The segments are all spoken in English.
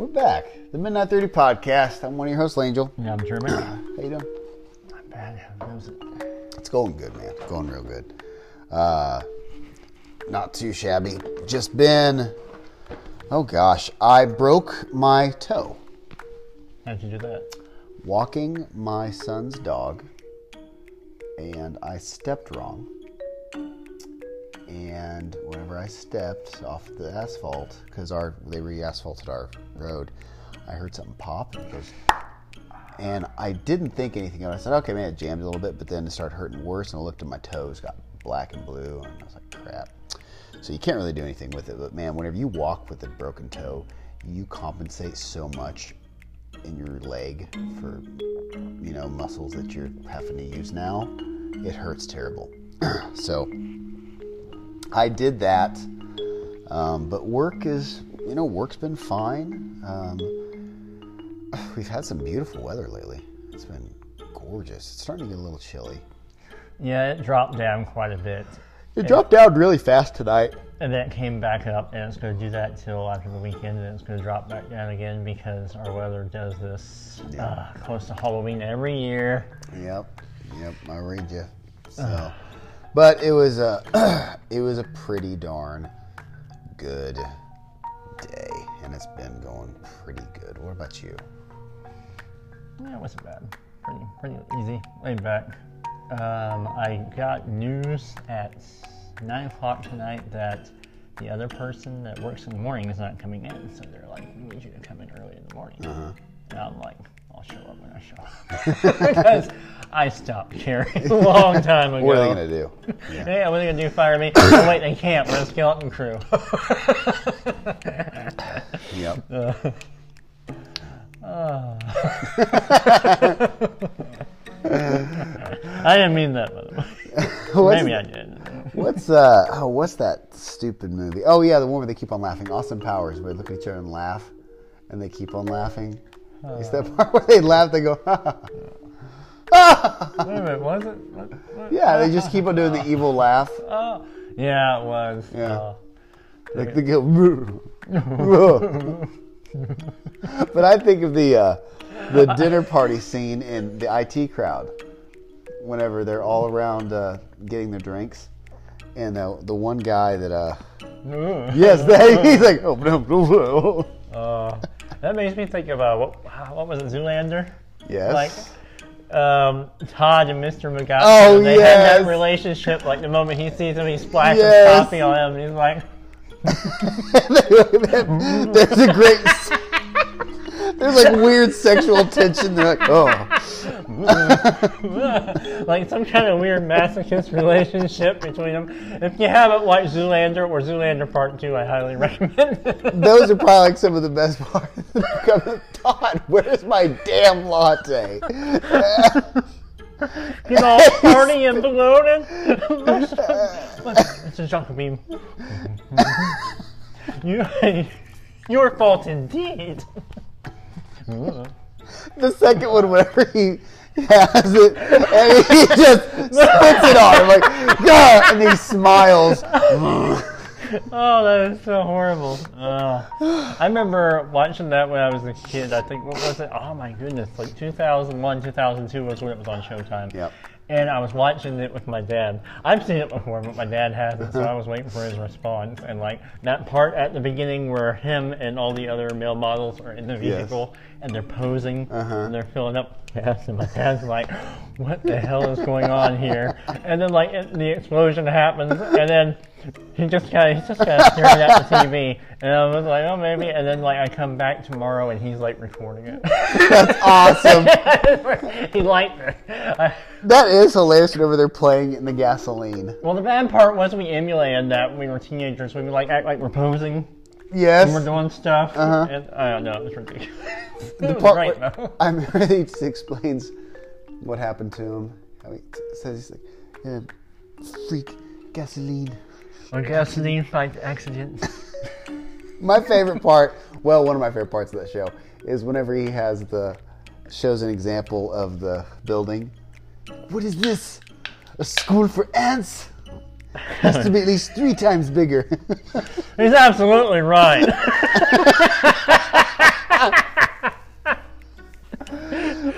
We're back. The Midnight 30 podcast. I'm one of your hosts, Angel. Yeah, I'm German. How you doing? Not bad. How's it? It's going good, man. Going real good. Uh, not too shabby. Just been, oh gosh, I broke my toe How'd you do that? walking my son's dog, and I stepped wrong. And whenever I stepped off the asphalt, because our they re-asphalted our road, I heard something pop. And, goes, and I didn't think anything of it. I said, "Okay, man, it jammed a little bit," but then it started hurting worse. And I looked at my toes, got black and blue, and I was like, "Crap." So you can't really do anything with it. But man, whenever you walk with a broken toe, you compensate so much in your leg for you know muscles that you're having to use now. It hurts terrible. so I did that, um, but work is you know work's been fine. Um, we've had some beautiful weather lately. It's been gorgeous. It's starting to get a little chilly. Yeah, it dropped down quite a bit. It dropped down really fast tonight. And then it came back up, and it's going to do that till after the weekend, and it's going to drop back down again because our weather does this uh, close to Halloween every year. Yep, yep, I read you. So, but it was a it was a pretty darn good day, and it's been going pretty good. What about you? Yeah, it wasn't bad. Pretty, pretty easy, laid back. Um, I got news at nine o'clock tonight that the other person that works in the morning is not coming in, so they're like, "We need you to come in early in the morning." And I'm like, "I'll show up when I show up," because I stopped caring a long time ago. What are they gonna do? Yeah. What are they gonna do? Fire me? oh, wait, they can't. We're a skeleton crew. Yep. I didn't mean that, by the way. What's, Maybe I did. what's uh? Oh, what's that stupid movie? Oh yeah, the one where they keep on laughing. Austin Powers, where they look at each other and laugh, and they keep on laughing. Is that part where they laugh? They go. Ha, ha. Wait a minute, was it? What, what? yeah, they just keep on doing the evil laugh. Oh, yeah, it was. Yeah. Uh, Like they go. but I think of the uh, the dinner party scene in the IT crowd, whenever they're all around uh, getting their drinks, and uh, the one guy that uh, yes, that, he's like oh no, uh, that makes me think of uh, what, what was it, Zoolander? yes, Like, um, Todd and Mr. McGowan. Oh, they yes. had that relationship. Like the moment he sees him, he splashes Yes. coffee on him, and he's like, there's a great. There's like weird sexual tension. They're like, oh, like some kind of weird masochist relationship between them. If you haven't watched Zoolander or Zoolander Part Two, I highly recommend. it. those are probably like some of the best parts. Todd, where's my damn latte? Get all party and bloated. it's a junk beam. you, your fault indeed. The second one, whenever he has it, and he just spits it on him, like, and he smiles. Oh, that is so horrible. Uh, I remember watching that when I was a kid. I think, what was it? Oh my goodness. Like 2001, 2002 was when it was on Showtime. Yep. And I was watching it with my dad. I've seen it before, but my dad hasn't, so I was waiting for his response. And like that part at the beginning where him and all the other male models are in the Yes. And they're posing Uh-huh. and they're filling up gas, and my dad's like, "What the hell is going on here?" And then like it, the explosion happens, and then he just kind of he's just kind of staring at the TV, and I was like, "Oh, maybe." And then like I come back tomorrow, and he's like recording it. That's awesome. he liked it. I, That is hilarious whenever they're playing in the gasoline. well, the bad part was we emulated that when we were teenagers. We would like act like we're posing. Yes. We're doing stuff. Uh-huh. And I don't know, it was ridiculous. the part great where- I he just explains what happened to him. How he t- says he's like, yeah, freak gasoline. When gasoline fight accident. My favorite part, well, one of my favorite parts of that show is whenever he has the shows an example of the building. What is this? A school for ants? has to be at least three times bigger. He's absolutely right.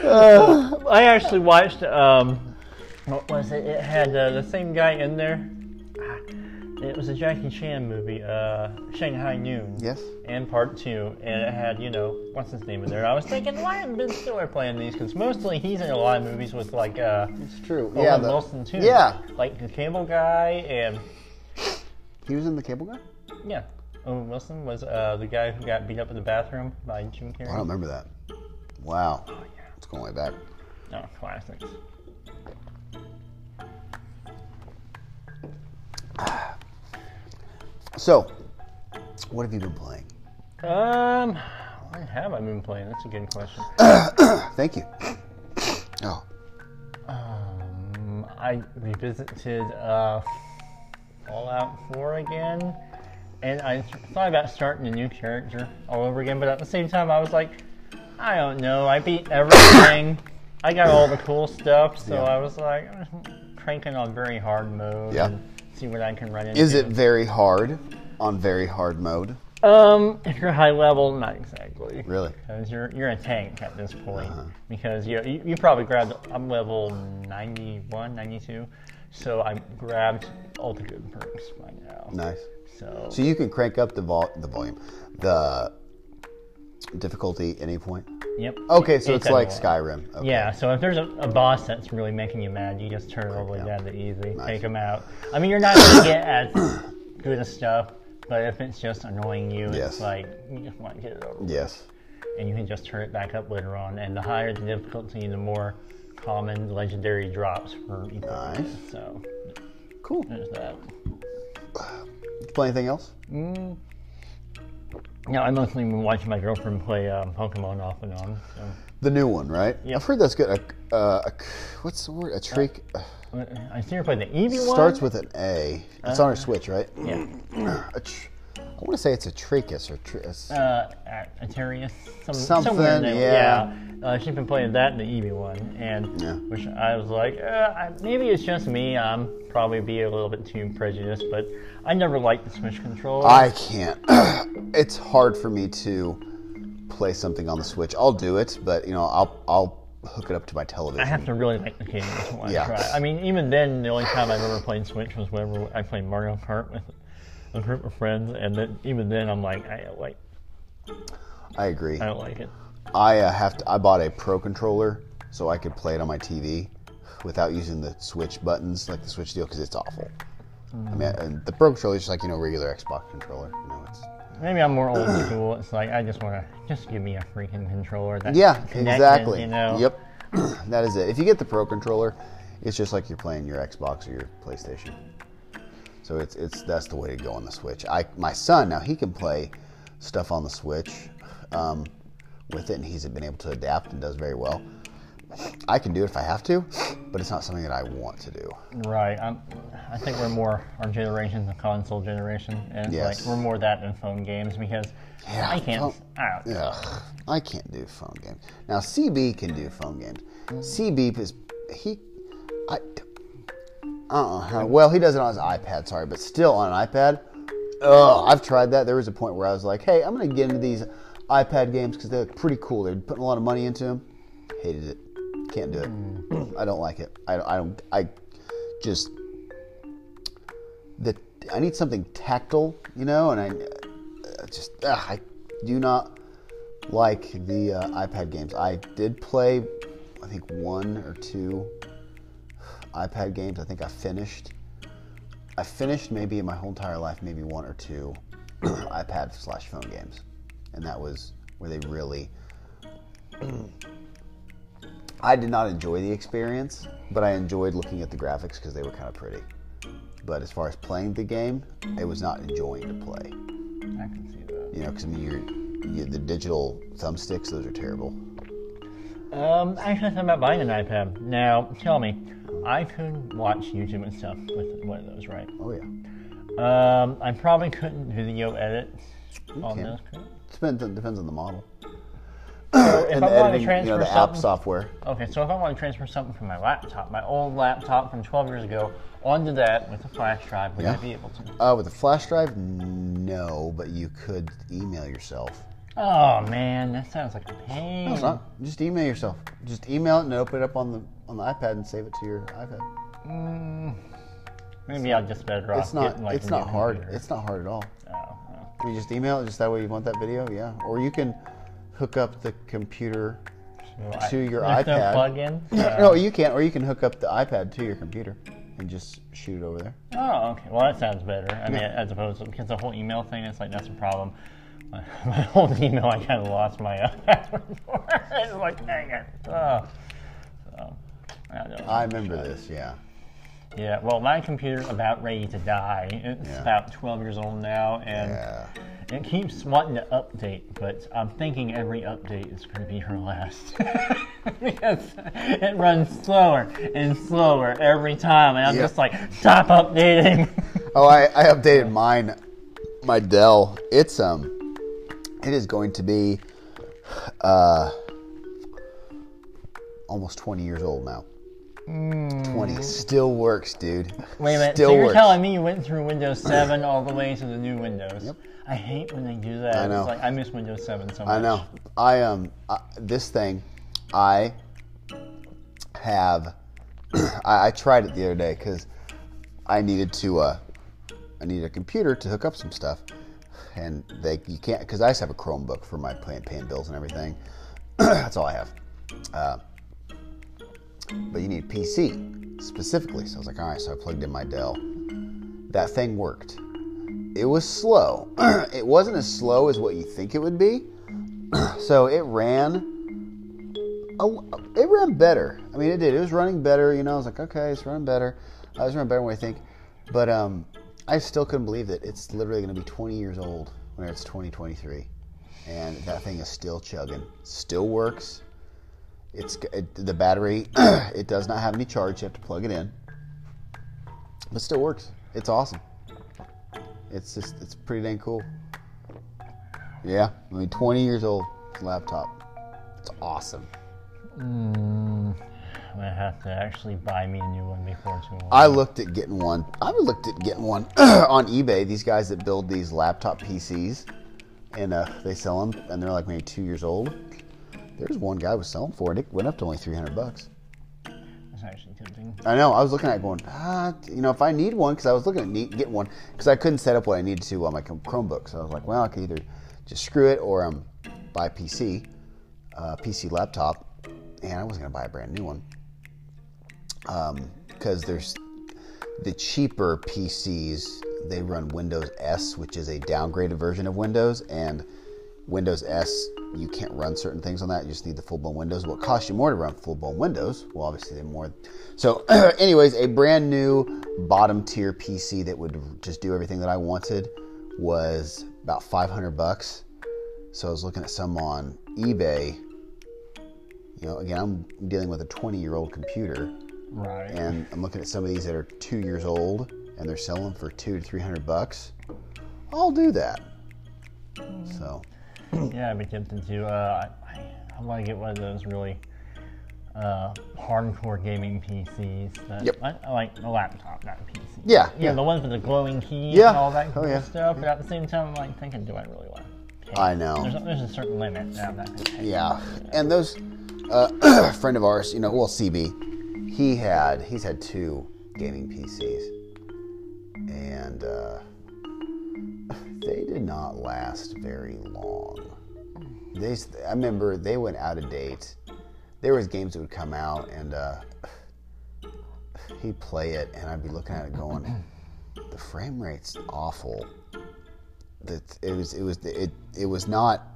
uh, I actually watched, um, what was it? It had uh, the same guy in there. It was a Jackie Chan movie, uh, Shanghai Noon. Yes. And part two, and it had you know what's his name in there. And I was thinking, why isn't Ben Stiller playing these? Because mostly he's in a lot of movies with like uh, It's true. Owen yeah. the- Wilson too. Yeah. like the Cable Guy, and He was in the Cable Guy. yeah, Owen Wilson was uh, the guy who got beat up in the bathroom by Jim Carrey. I don't remember that. Wow. Oh, yeah. It's going way back. Oh, classics. So, what have you been playing? Um, what have I been playing? That's a good question. Thank you. Oh, Um, I revisited uh, Fallout 4 again, and I thought about starting a new character all over again, but at the same time, I was like, I don't know. I beat everything. I got all the cool stuff, so Yeah. I was like, I'm cranking on very hard mode Yeah. and see what I can run into. is it very hard on very hard mode? Um, if you're high level, not exactly. Really? Because you're you're a tank at this point. Uh-huh. Because you, you you probably grabbed. I'm level 91, 92, so I grabbed all the good perks by now. Nice. So, So you can crank up the vol- the volume, the difficulty any point. yep. Okay, so it's like. Skyrim. Okay. Yeah, so if there's a, a boss that's really making you mad, you just turn it the way down. to easy, Nice. take him out. I mean, you're not going to get as good as stuff, but if it's just annoying you, Yes. it's like you just want to get it over. Yes. and you can just turn it back up later on. And the higher the difficulty, the more common legendary drops for each Nice. So Cool. there's that. You play anything else? Mm, Yeah, I mostly been watching my girlfriend play um, Pokemon off and on. So. The new one, right? Yeah. I've heard that's good. A, uh, a, what's the word? A trick. I see her play the Eevee one. starts with an A. It's on her Switch, right? yeah, A tr- I want to say it's a Trachis or tri- it's- uh, A- Atarius, some, Something, yeah. yeah. Uh, she's been playing that in the Eevee one, and Yeah. which I was like, uh, I, maybe it's just me. I'm probably be a little bit too prejudiced, but I never liked the Switch controller. I can't. it's hard for me to play something on the Switch. I'll do it, but you know, I'll I'll hook it up to my television. I have to really like the game I Yeah. try. I mean, even then, the only time I've ever played Switch was whenever I played Mario Kart with a group of friends, and then even then, I'm like, I like, I agree. I don't like it. I uh, have to. I bought a Pro controller so I could play it on my TV without using the Switch buttons like the Switch deal because it's awful. I mean, and the Pro controller is just like you know regular Xbox controller. You know, it's Maybe I'm more old school. It's like I just want to just give me a freaking controller. That yeah, exactly. You know. Yep, that is it. If you get the Pro controller, it's just like you're playing your Xbox or your PlayStation. So it's it's that's the way to go on the Switch. I my son now he can play stuff on the Switch um, with it, and he's been able to adapt and does very well. I can do it if I have to, but it's not something that I want to do. Right. I'm, I think we're more our generation's a console generation, and Yes. like we're more that than phone games because Yeah, I can't. phone- I don't, Ugh, I can't do phone games. Now CB can do phone games. CB is he, I, uh, well he does it on his iPad. Sorry, but still on an iPad. Ugh, I've tried that. There was a point where I was like, hey, I'm gonna get into these iPad games because they look pretty cool. They're putting a lot of money into them. Hated it. Can't do it. I don't like it. I, I don't. I just the I need something tactile, you know, and I uh, just ugh, I do not like the uh, iPad games. I did play, I think one or two iPad games. I think I finished. I finished maybe in my whole entire life, maybe one or two iPad slash phone games, and that was where they really. I did not enjoy the experience, but I enjoyed looking at the graphics because they were kind of pretty. But as far as playing the game, it was not enjoying to play. I can see that. You know, because I mean, you're, you the digital thumbsticks; those are terrible. Um, actually, I thought about buying an iPad. Now, tell me, I could watch YouTube and stuff with one of those, right? Oh yeah, Um, I probably couldn't video edit on can. Could I? depends depends on the model So if and I the want to editing, you know, the app something, software. okay, so if I want to transfer something from my laptop, my old laptop from 12 years ago, onto that with a flash drive, would I Yeah. be able to? Uh, with a flash drive, no, but you could email yourself Oh man, that sounds like a pain. No, it's not. Just email yourself. Just email it and open it up on the on the iPad and save it to your iPad. Mm, maybe I'll just better off It's not. getting, like, it's not hard. computer. It's not hard at all. Oh, I mean, just email it. Just that way you want that video. Yeah. Or you can hook up the computer. So I- To your there's no iPad. plug-in. no, you can't. Or you can hook up the iPad to your computer and just shoot it over there. Oh, okay. Well, that sounds better. I mean, as opposed to because the whole email thing, it's like that's a problem. My, my whole email, I kind of lost my uh, password for. it's like, dang it. Oh. So, I. I remember this. Yeah. Yeah. Well, my computer's about ready to die. It's Yeah. about 12 years old now, and Yeah. it keeps wanting to update. But I'm thinking every update is going to be her last because it runs slower and slower every time, and I'm Yep. just like, stop updating. Oh, I, I updated mine, my Dell. It's um, it is going to be, uh, almost twenty years old now. Twenty still works, dude. Wait a minute. Still so you're works. telling me you went through Windows 7 all the way to the new Windows? Yep. I hate when they do that. I know. It's like I miss Windows 7 so much. I know. I um, I, this thing, I have. I, I tried it the other day because I needed to. Uh, I needed a computer to hook up some stuff, and they you can't because I just have a Chromebook for my paying, paying bills and everything. That's all I have. Uh, but you need PC specifically, so I was like, all right. So I plugged in my Dell. That thing worked. It was slow. it wasn't as slow as what you think it would be. so it ran. A, it ran better. I mean, it did. It was running better. You know, I was like, okay, it's running better. I was running better than what I think. But um, I still couldn't believe that it's literally going to be 20 years old when it's 2023, and that thing is still chugging. Still works. It's it, the battery. it does not have any charge. You have to plug it in, but still works. It's awesome. It's just it's pretty dang cool. Yeah, I mean, 20 years old laptop. It's awesome. Mm, I'm gonna have to actually buy me a new one before too long. I looked at getting one. I looked at getting one on eBay. These guys that build these laptop PCs, and uh, they sell them, and they're like maybe two years old. There's one guy was selling for it. It went up to only 300 bucks. It's actually tempting. I know. I was looking at it going, ah, you know, if I need one, because I was looking at need, getting one, because I couldn't set up what I needed to on my Chromebook. So I was like, well, I could either just screw it or um, buy a PC, uh, PC laptop, and I wasn't gonna buy a brand new one, because there's the cheaper PCs. They run Windows S, which is a downgraded version of Windows, and Windows S, you can't run certain things on that. You just need the full blown Windows. What costs you more to run full blown Windows? Well, obviously they're more. So, anyways, a brand new bottom tier PC that would just do everything that I wanted was about 500 bucks. So I was looking at some on eBay. You know, again, I'm dealing with a 20 year old computer, Right. and I'm looking at some of these that are two years old, and they're selling for two to 300 bucks. I'll do that. Hmm. So. Yeah, I'd be tempted to. Uh, I, I want to get one of those really uh, hardcore gaming PCs. That, Yep. I, I like a laptop, not a PC. Yeah, Yeah, the ones with the glowing keys Yeah. and all that Oh, cool yeah. stuff. But at the same time, I'm like thinking, do I really want pay? I know. There's a, there's a certain limit that I'm not going. Yeah, and those uh, friend of ours, you know, well, CB, he had he's had two gaming PCs, and uh, they did not last very long. They, I remember they went out of date. There was games that would come out, and uh, he'd play it, and I'd be looking at it going, the frame rate's awful. That it was it was it it was not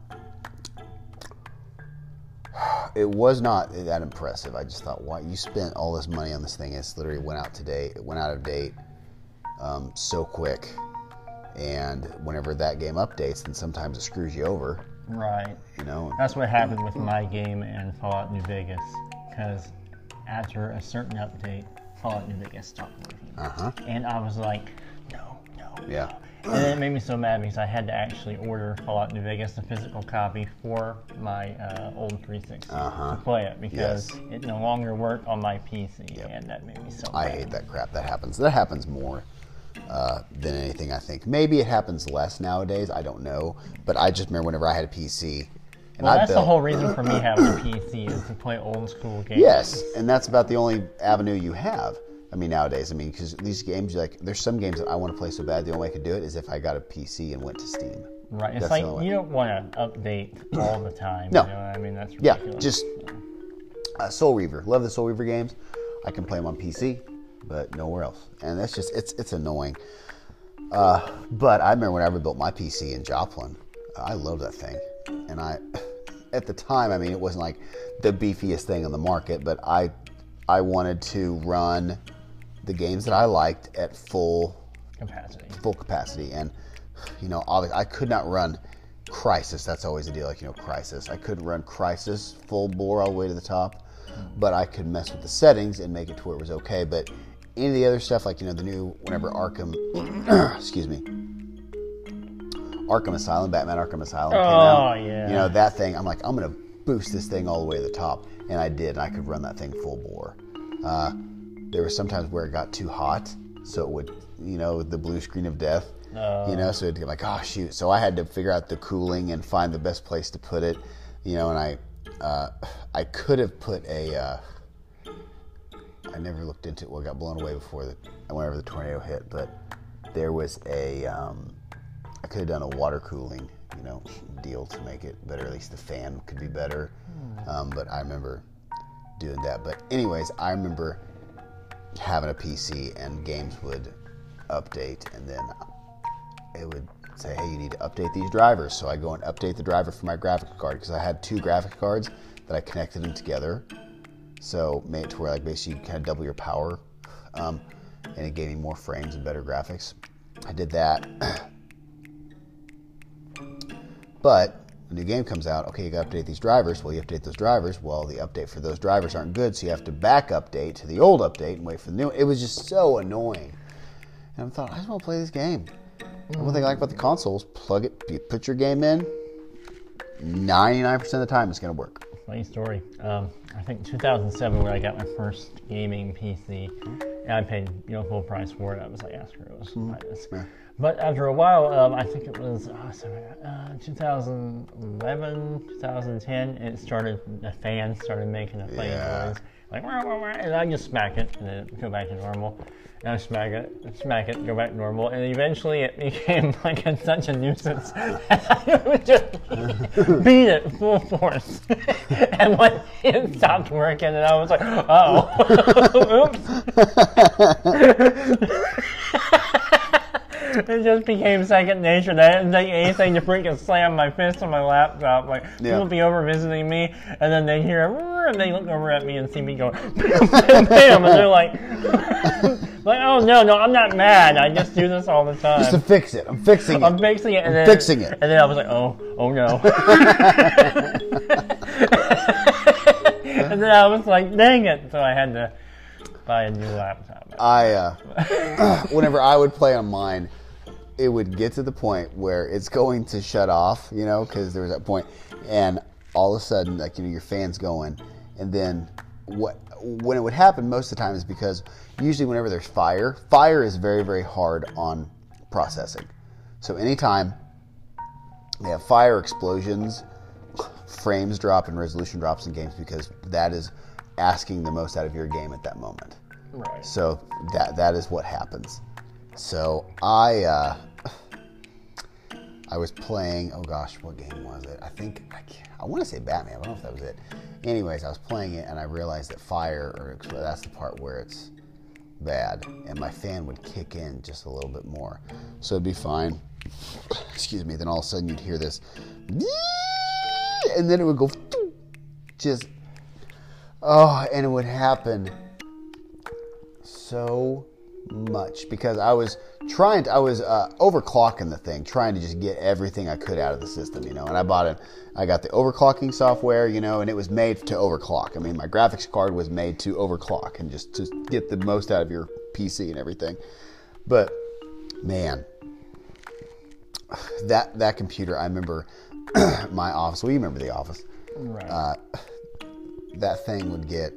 it was not that impressive. I just thought, why you spent all this money on this thing? It's literally went out today. It went out of date um, so quick, and whenever that game updates, then sometimes it screws you over. Right. You know, That's what happened with my game and Fallout New Vegas. Because after a certain update, Fallout New Vegas stopped working. uh huh, And I was like, no, no. yeah, And it made me so mad because I had to actually order Fallout New Vegas, the physical copy, for my uh, old 360 Uh-huh. to play it because Yes. it no longer worked on my PC, Yep. and that made me so I mad. hate that crap. That happens. That happens more uh, than anything. I think maybe it happens less nowadays. I don't know, but I just remember whenever I had a PC. And Well, I that's the whole reason for me having a PC is to play old school games. Yes, and that's about the only avenue you have. I mean, nowadays, I mean, because these games, like, there's some games that I want to play so bad. The only way I could do it is if I got a PC and went to Steam. Right. It's That's like the only way. you don't want to update all the time. No. You know what I mean? That's Yeah, ridiculous. just uh, Soul Reaver. Love the Soul Reaver games. I can play them on PC, but nowhere else. And that's just it's it's annoying. Uh, but I remember when I rebuilt my PC in Joplin. I loved that thing, and I at the time, I mean, it wasn't like the beefiest thing on the market, but I I wanted to run the games that I liked at full capacity. full capacity. And you know, obviously, I could not run Crysis. That's always a deal. Like you know, Crysis. I couldn't run Crysis full bore all the way to the top, but I could mess with the settings and make it to where it was okay. But any of the other stuff, like you know, the new whenever Arkham, excuse me. Arkham Asylum, Batman Arkham Asylum came Oh, out. yeah. You know, that thing, I'm like, I'm going to boost this thing all the way to the top. And I did, and I could run that thing full bore. Uh, there were sometimes where it got too hot, so it would, you know, the blue screen of death. Oh. You know, so it'd be like, oh shoot. So I had to figure out the cooling and find the best place to put it. You know, and I, uh, I could have put a. Uh, I never looked into it. Well, it got blown away before the whenever the tornado hit, but there was a. Um, I could have done a water cooling, you know, deal to make it better. At least the fan could be better. Um, but I remember doing that. But anyways, I remember having a PC and games would update, and then it would say, "Hey, you need to update these drivers." So I go and update the driver for my graphics card because I had two graphics cards that I connected them together. So made it to where like basically you kind of double your power, um, and it gave me more frames and better graphics. I did that, but a new game comes out. Okay, you got to update these drivers. Well, you update those drivers. Well, the update for those drivers aren't good, so you have to back update to the old update and wait for the new. It was just so annoying. And I thought, I just want to play this game. And One thing I like about the consoles, plug it, you put your game in. Ninety-nine percent of the time, it's going to work. Funny story. Um, I think 2007 when I got my first gaming PC, and I paid you know full price for it. I was like, yeah, screw it, this. Yeah. But after a while, um, I think it was uh, sorry, uh, 2011, 2010, it started. The fan started making a funny Yeah. noise, like wah, wah, wah, and I just smack it and then go back to normal. I smack it, smack it, go back normal, and eventually it became like a, such a nuisance. I would just beat it full force, and when it stopped working, and I was like, oh, oops. It just became second nature. That I didn't take anything to freaking slam my fist on my laptop. Like Yeah. people be over visiting me, and then they hear, and they look over at me and see me go, bam, bam, bam, and they're like, like, oh no, no, I'm not mad. I just do this all the time. Just to fix it. I'm fixing it. I'm fixing it, and then fixing it. and then I was like, oh, oh no. and then I was like, dang it! So I had to buy a new laptop. I, uh, whenever I would play on mine, it would get to the point where it's going to shut off, you know, because there was that point, and all of a sudden, like you know, your fan's going, and then what? When it would happen, most of the time is because usually whenever there's fire, fire is very very hard on processing. So anytime they have fire explosions, frames drop and resolution drops in games because that is asking the most out of your game at that moment. Right. So that that is what happens. So I uh, I was playing. Oh gosh, what game was it? I think I, I want to say Batman. I don't know if that was it. Anyways, I was playing it and I realized that fire, or that's the part where it's bad, and my fan would kick in just a little bit more, so it'd be fine. Excuse me. Then all of a sudden you'd hear this, and then it would go just oh, and it would happen so much because I was trying to, I was uh, overclocking the thing, trying to just get everything I could out of the system, you know. And I bought it, I got the overclocking software, you know, and it was made to overclock. I mean, my graphics card was made to overclock and just to get the most out of your PC and everything. But man, that that computer, I remember my office. Well, you remember the office Right. uh, that thing would get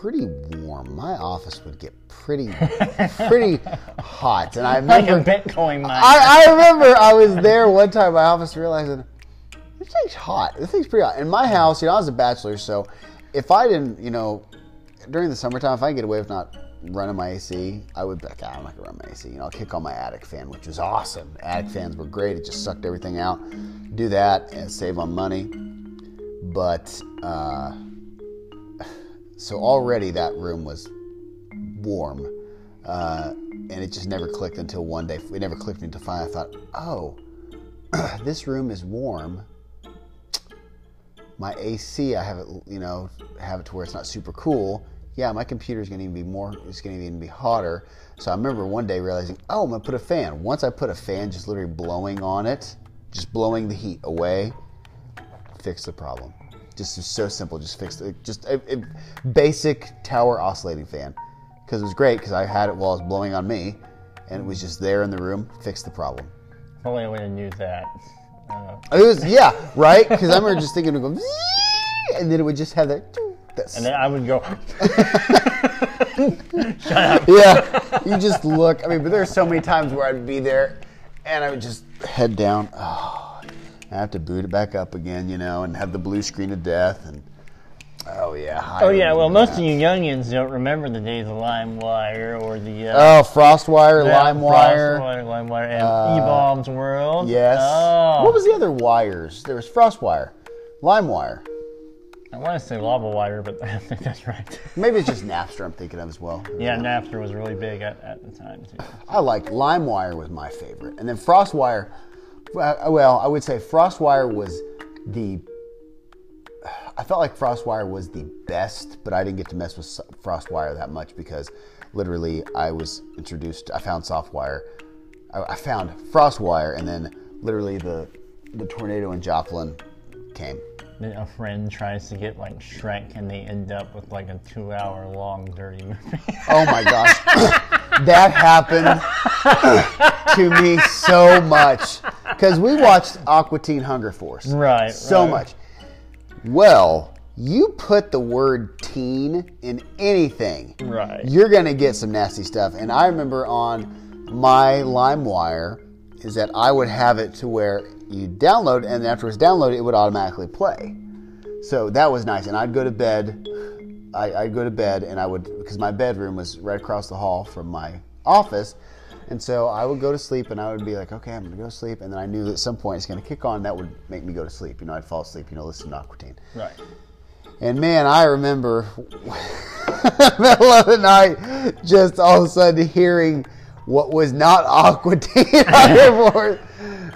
pretty warm. My office would get pretty, pretty hot. And I Like a remember, Bitcoin miner. I, I remember I was there one time my office realizing this thing's hot. This thing's pretty hot. In my house, you know, I was a bachelor, so if I didn't, you know, during the summertime, if I get away with not running my AC, I would be like, ah, I'm not gonna run my AC. You know, I'll kick on my attic fan, which was awesome. Attic fans were great. It just sucked everything out. Do that and save on money. But uh, so already that room was warm, uh, and it just never clicked until one day. It never clicked until finally I thought, oh, this room is warm. My AC, I have it, you know, have it to where it's not super cool. Yeah, my computer is going to even be more. It's going to even be hotter. So I remember one day realizing, oh, I'm going to put a fan. Once I put a fan, just literally blowing on it, just blowing the heat away, fix the problem. Just so simple. Just fixed it. Just a, a basic tower oscillating fan. Because it was great because I had it while it was blowing on me, and it was just there in the room. Fixed the problem. If only I would have knew that. Uh, It was yeah, right. Because I remember just thinking it would go, and then it would just have that. That's, and then I would go, Shut up. yeah, you just look. I mean, but there's so many times where I'd be there, and I would just head down. Oh, I have to boot it back up again, you know, and have the blue screen of death. And oh yeah. Oh yeah, well most that. of you youngins don't remember the days of LimeWire or the uh, Oh, FrostWire, yeah, LimeWire. FrostWire, LimeWire, and Uh, Evolved's World. Yes. Oh, What was the other wires? There was FrostWire, LimeWire. I want to say Lava Wire, but I don't think that's right. Maybe it's just Napster I'm thinking of as well. yeah, Napster was really big at, at the time too. I like LimeWire was my favorite, and then FrostWire. Well, uh, well, I would say FrostWire was the. I felt like FrostWire was the best, but I didn't get to mess with FrostWire that much because literally I was introduced. I found SoftWire. I, I found FrostWire, and then literally the the tornado in Joplin came. Then a friend tries to get like Shrek, and they end up with like a two-hour-long dirty movie. Oh my gosh. that happened to me so much. Because we watched Aqua Teen Hunger Force. Right, So right. much. Well, you put the word teen in anything, right. you're going to get some nasty stuff. And I remember on my LimeWire is that I would have it to where you download, and after it's downloaded, it would automatically play. So that was nice. And I'd go to bed. I, I'd go to bed, and I would because my bedroom was right across the hall from my office, and so I would go to sleep, and I would be like, okay, I'm gonna go to sleep, and then I knew that at some point it's gonna kick on. That would make me go to sleep. You know, I'd fall asleep. You know, listen to Aqua Teen. Right. And man, I remember middle of the night, just all of a sudden hearing what was not Aqua Teen. I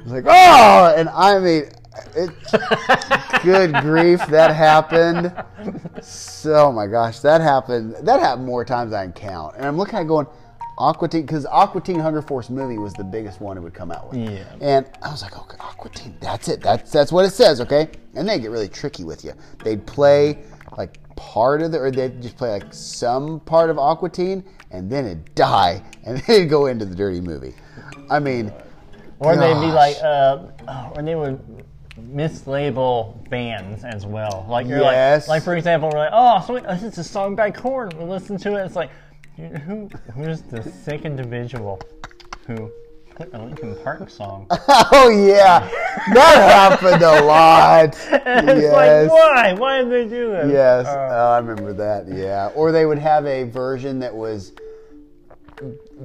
was like, oh, and I mean, it, good grief, that happened. So, oh my gosh, that happened. That happened more times than I can count. And I'm looking at it going, Aqua Teen, because Aqua Teen Hunger Force movie was the biggest one it would come out with. Yeah. And I was like, okay, Aqua Teen, that's it. That's that's what it says, okay? And they get really tricky with you. They'd play like part of the, or they'd just play like some part of Aqua Teen, and then it'd die, and then it'd go into the dirty movie. I mean, Or they'd be like, uh, or they would mislabel bands as well. Like you're Yes. like, like for example, we're like, oh, so this is a song by Korn. We listen to it. It's like, who who's the sick individual who put a Linkin Park song? oh yeah, that happened a lot. it's yes. like, why? Why did they do this? Yes, Uh, oh, I remember that. Yeah, or they would have a version that was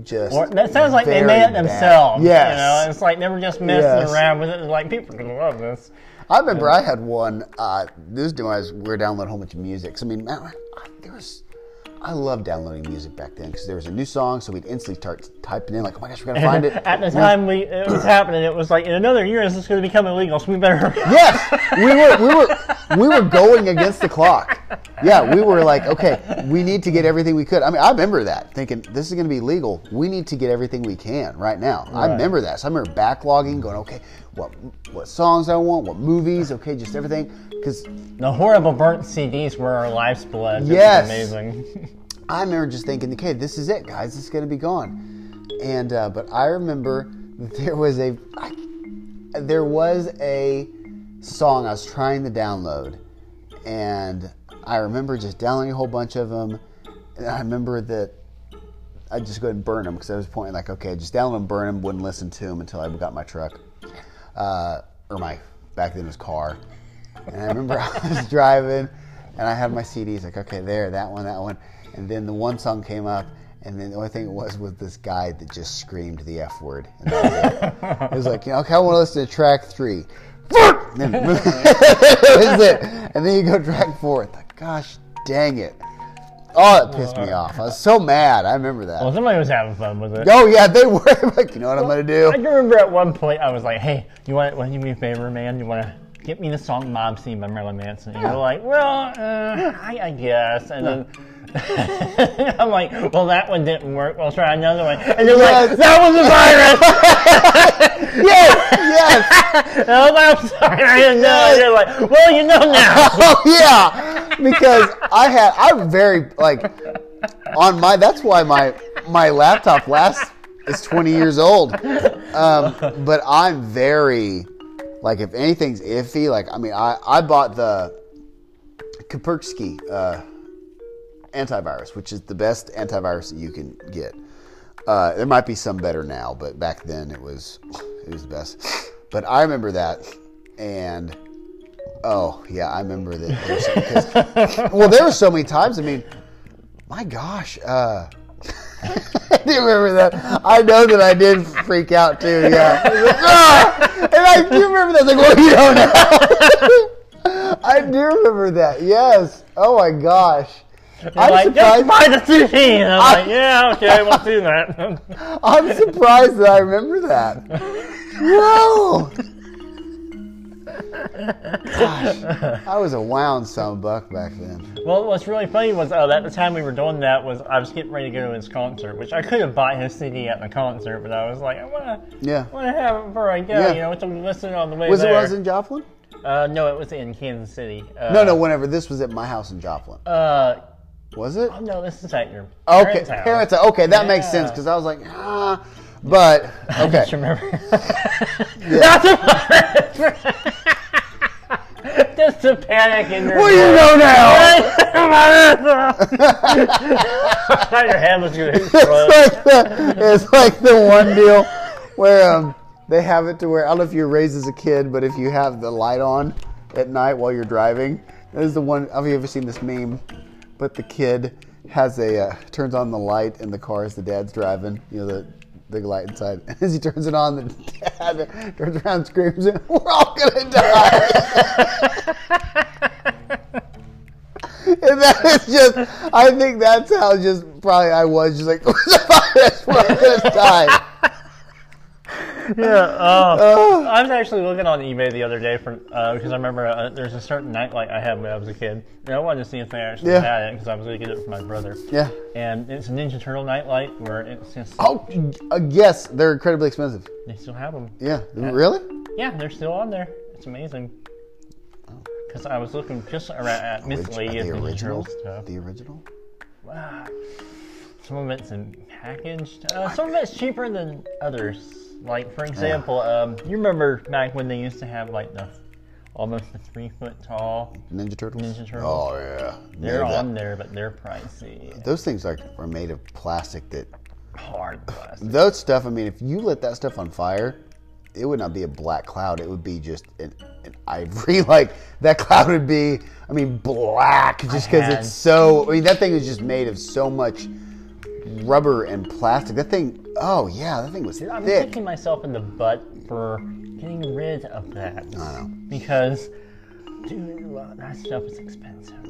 just. or, that sounds like they made it themselves. Yes, You know, it's like they were just messing Yes. around with it. Like people are gonna love this. I remember I had one. Uh, this was when I was, we were downloading a whole bunch of music. So, I mean, man, I, there was. I loved downloading music back then because there was a new song, so we'd instantly start typing in like, "Oh my gosh, we're gonna find it." At the time we it was happening, it was like in another year this is going to become illegal, so we better. Yes, we were we were we were going against the clock. Yeah, we were like, okay, we need to get everything we could. I mean, I remember that thinking this is going to be legal. We need to get everything we can right now. I remember that. So I remember backlogging, going, okay, what what songs I want, what movies, okay, just everything. Because The horrible burnt CDs were our life's blood. Yes. amazing. I remember just thinking, okay, this is it, guys. This is going to be gone. And uh, but I remember there was a I, there was a song I was trying to download, and I remember just downloading a whole bunch of them. And I remember that I'd just go ahead and burn them because I was pointing like, okay, just download them, burn them, wouldn't listen to them until I got my truck, uh, or my back then was car. And I remember I was driving, and I had my CDs like, okay, there, that one, that one, and then the one song came up, and then the only thing it was was this guy that just screamed the F word. And it. it was like, you know, okay, I want to listen to track three. And then, you go track four. Like, gosh, dang it. Oh, it pissed me off. I was so mad. I remember that. Well, somebody was having fun with it. Oh yeah, they were like, you know what I'm gonna do? I can remember at one point I was like, "Hey, you want want to do me a favor, man? You want to get me the song "Mob Scene" by Marilyn Manson?" And you're like, "Well, uh, I, I guess." And then I'm like, "Well, that one didn't work. We'll try another one." And you're Yes. like, "That was a virus." yes, yes. oh, I was like, "I'm sorry, I didn't know." And you're like, "Well, you know now." Oh yeah, because I had I'm very like on my. That's why my my laptop lasts is 20 years old. Um, but I'm very like if anything's iffy, like I mean I I bought the Kaspersky uh, antivirus, which is the best antivirus that you can get. Uh, there might be some better now, but back then it was it was the best. But I remember that, and oh yeah, I remember that. There well, there were so many times. I mean, my gosh, uh, I do remember that. I know that I did freak out too. Yeah, I like, "Ah!" and I do remember that. Like, well, you don't know. I do remember that. Yes. Oh my gosh. You're I'm like, surprised. buy the CD. And I'm like, "Yeah, okay, we'll do that." I'm surprised that I remember that. Whoa! Gosh, I was a wound some buck back then. Well, what's really funny was uh, at the time we were doing that was I was getting ready to go to his concert, which I could have bought his CD at the concert, but I was like, I wanna, Yeah. wanna have it before I go, Yeah. you know, to listen on the way Was it there. when I was in Joplin? uh, no, it was in Kansas City. Uh, No, no. Whenever this was at my house in Joplin, Uh, was it? oh no, this is at your Okay, parents' house. Okay, that makes sense because I was like, ah. But okay, I Just remember. That's a Just to panic in your. well, you know now. Your hand was gonna it's explode. like the, it's like the one deal where um, they have it to where I don't know if you're raised as a kid, but if you have the light on at night while you're driving, this is the one. I don't know if you ever seen this meme, but the kid has a uh, turns on the light in the car as the dad's driving. You know the big light inside. As he turns it on, the dad turns around, and screams, "We're all gonna die!" And that is just, I think that's how just probably I was just like, we're gonna die. Yeah, uh, Oh. I was actually looking on eBay the other day for uh, because I remember uh, there's a certain nightlight I had when I was a kid, and I wanted to see if they actually Yeah. had it because I was going to get it for my brother. Yeah. And it's a Ninja Turtle nightlight where it's just Oh, uh, yes, they're incredibly expensive. they still have them. Yeah. Really? Yeah, they're still on there. It's amazing. Because I was looking just around at Orig- miscellaneous the Ninja original? Turtle stuff. The original? Wow. some of it's in packaged. Uh, some of it's cheaper than others. Like for example, um, you remember back when they used to have like the almost the three foot tall. Ninja Turtles? Ninja Turtles. Oh, yeah. They're Made that- on there, but they're pricey. Those things like are made of plastic that, Hard plastic. that stuff, I mean, if you lit that stuff on fire, it would not be a black cloud. It would be just an, an ivory. Like, that cloud would be, I mean, black just because had- it's so, I mean, that thing is just made of so much rubber and plastic. That thing, oh, yeah, that thing was I'm thick. kicking myself in the butt for getting rid of that. I know. Because, dude, well, that stuff is expensive.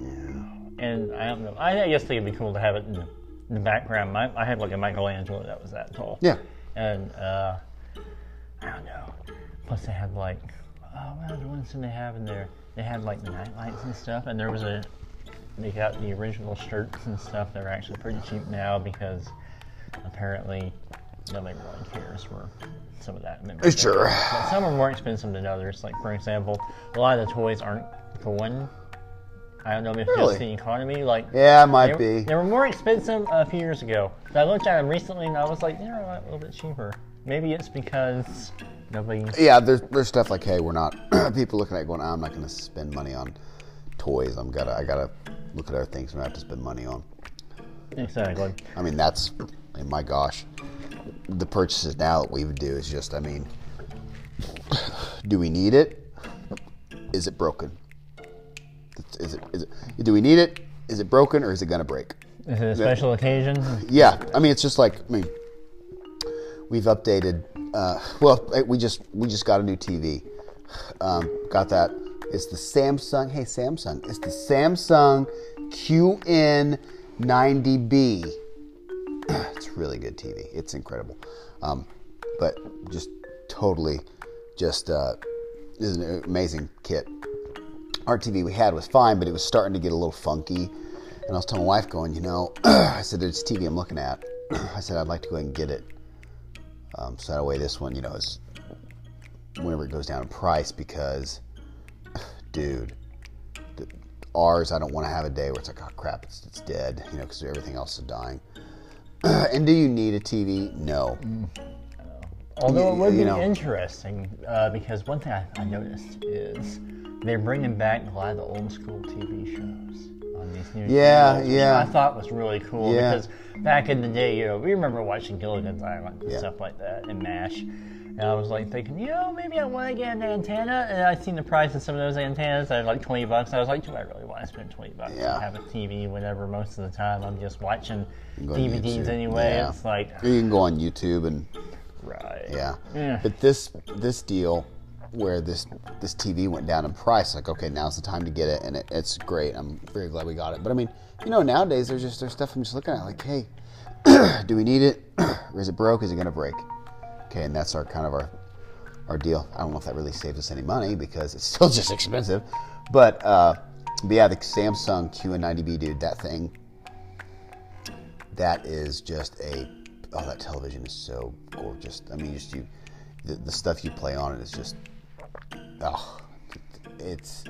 And I don't know. I, I guess it'd be cool to have it in the, in the background. My, I had like a Michelangelo that was that tall. Yeah. And uh, I don't know. Plus, they had like, oh, what other ones did they have in there? They had like the night lights and stuff. And there was a, they got the original shirts and stuff that are actually pretty cheap now because apparently nobody really cares for some of that. memorabilia. Sure. But some are more expensive than others. Like for example, a lot of the toys aren't going. I don't know if it's Really? just the economy. Like Yeah, it they, might be. they were more expensive a few years ago. But I looked at them recently and I was like, they're a little bit cheaper. Maybe it's because nobody. Yeah, there's there's stuff like, hey, we're not people looking at it going, I'm not going to spend money on toys. I'm gotta I gotta look at other things I'm gonna have to spend money on. Exactly. I mean, that's my gosh, the purchases now that we would do is just, I mean, do we need it? Is it broken? Is it, is it, do we need it? Is it broken or is it going to break? Is it a special occasion? Yeah, I mean, it's just like, I mean, we've updated, uh, well, we just, we just got a new TV. Um, got that. It's the Samsung, hey, Samsung, it's the Samsung QN90B. it's really good TV. It's incredible. Um, but just totally, just uh, is an amazing kit. Our TV we had was fine, but it was starting to get a little funky. And I was telling my wife, going, you know, I said, it's TV I'm looking at. I said, I'd like to go and get it. Um, so that way, this one, you know, is whenever it goes down in price because, dude, the, ours, I don't want to have a day where it's like, oh crap, it's, it's dead, you know, because everything else is dying. and do you need a TV? No. Although it You- would be know. interesting, uh, because one thing I, I noticed is they're bringing back a lot of the old school TV shows on these new Yeah, channels, yeah. I thought was really cool Yeah. because back in the day, you know, we remember watching Gilligan's Island and Yeah. stuff like that and MASH. And I was like thinking, you know, maybe I want to get an antenna. And I seen the price of some of those antennas. They're like 20 bucks. I was like, do I really want to spend 20 bucks Yeah. to have a TV whenever most of the time I'm just watching DVDs anyway? Yeah. It's like, You can go on YouTube and right. Yeah. Yeah. But this this deal where this this TV went down in price, like okay, now's the time to get it, and it, it's great. I'm very glad we got it. But I mean, you know, nowadays there's just there's stuff I'm just looking at like, hey, do we need it, or is it broke? Is it gonna break? Okay, and that's our kind of our our deal. I don't know if that really saves us any money because it's still just expensive, but uh, but yeah, the Samsung QN90B, dude, that thing that is just a oh that television is so gorgeous i mean just you the, the stuff you play on it is just oh it's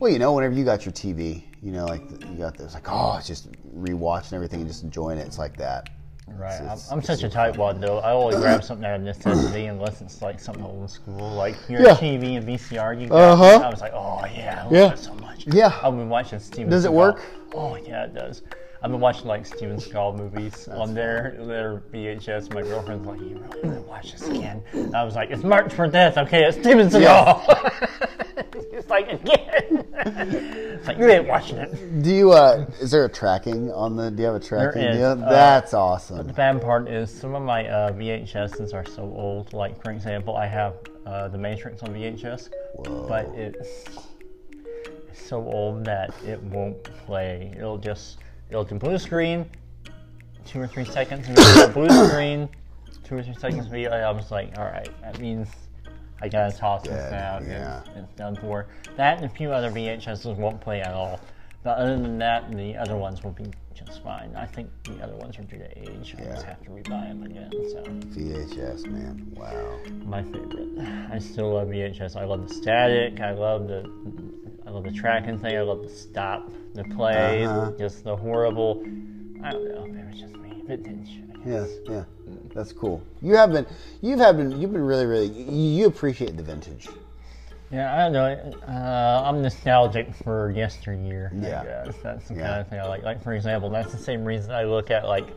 well you know whenever you got your tv you know like you got this like oh it's just rewatching everything and just enjoying it it's like that Right. I'm, I'm such a tightwad though. I always grab something out of necessity unless it's like something old school, like your Yeah. TV and VCR you got. Uh-huh. I was like, oh yeah, I love Yeah. so much. Yeah. I've been watching Steven. Does it Seagal. work? Oh yeah, it does. I've been watching like Steven Seagal movies on their their VHS. My girlfriend's like, you really want to watch this again? And I was like, it's Marked for Death. Okay, it's Steven Seagal. it's like again. it's like you ain't watching it. do you uh is there a tracking on the do you have a tracking is, deal? uh, that's awesome The bad part is some of my uh, VHSs are so old. Like for example, I have uh, The Matrix on VHS, but it's, it's so old that it won't play. It'll just it'll do blue screen, two or three seconds, and it'll blue screen, two or three seconds video. I was like, all right, that means I gotta toss this Dead, out. yeah. It's, it's done for. That and a few other VHSs won't play at all. But other than that, the other ones will be just fine. I think the other ones are due to age. I just have to rebuy them again. So vhs man wow my favorite. I still love VHS. I love the static. I love the I love the tracking thing. I love the stop, the play, Uh-huh. just the horrible. I don't know. Maybe it's just me. Vintage. I yeah yeah that's cool you have been you've have been you've been really really you, appreciate the vintage Yeah, I don't know. Uh, I'm nostalgic for yesteryear. Yeah. I guess. That's the Yeah. kind of thing I like. Like for example, that's the same reason I look at like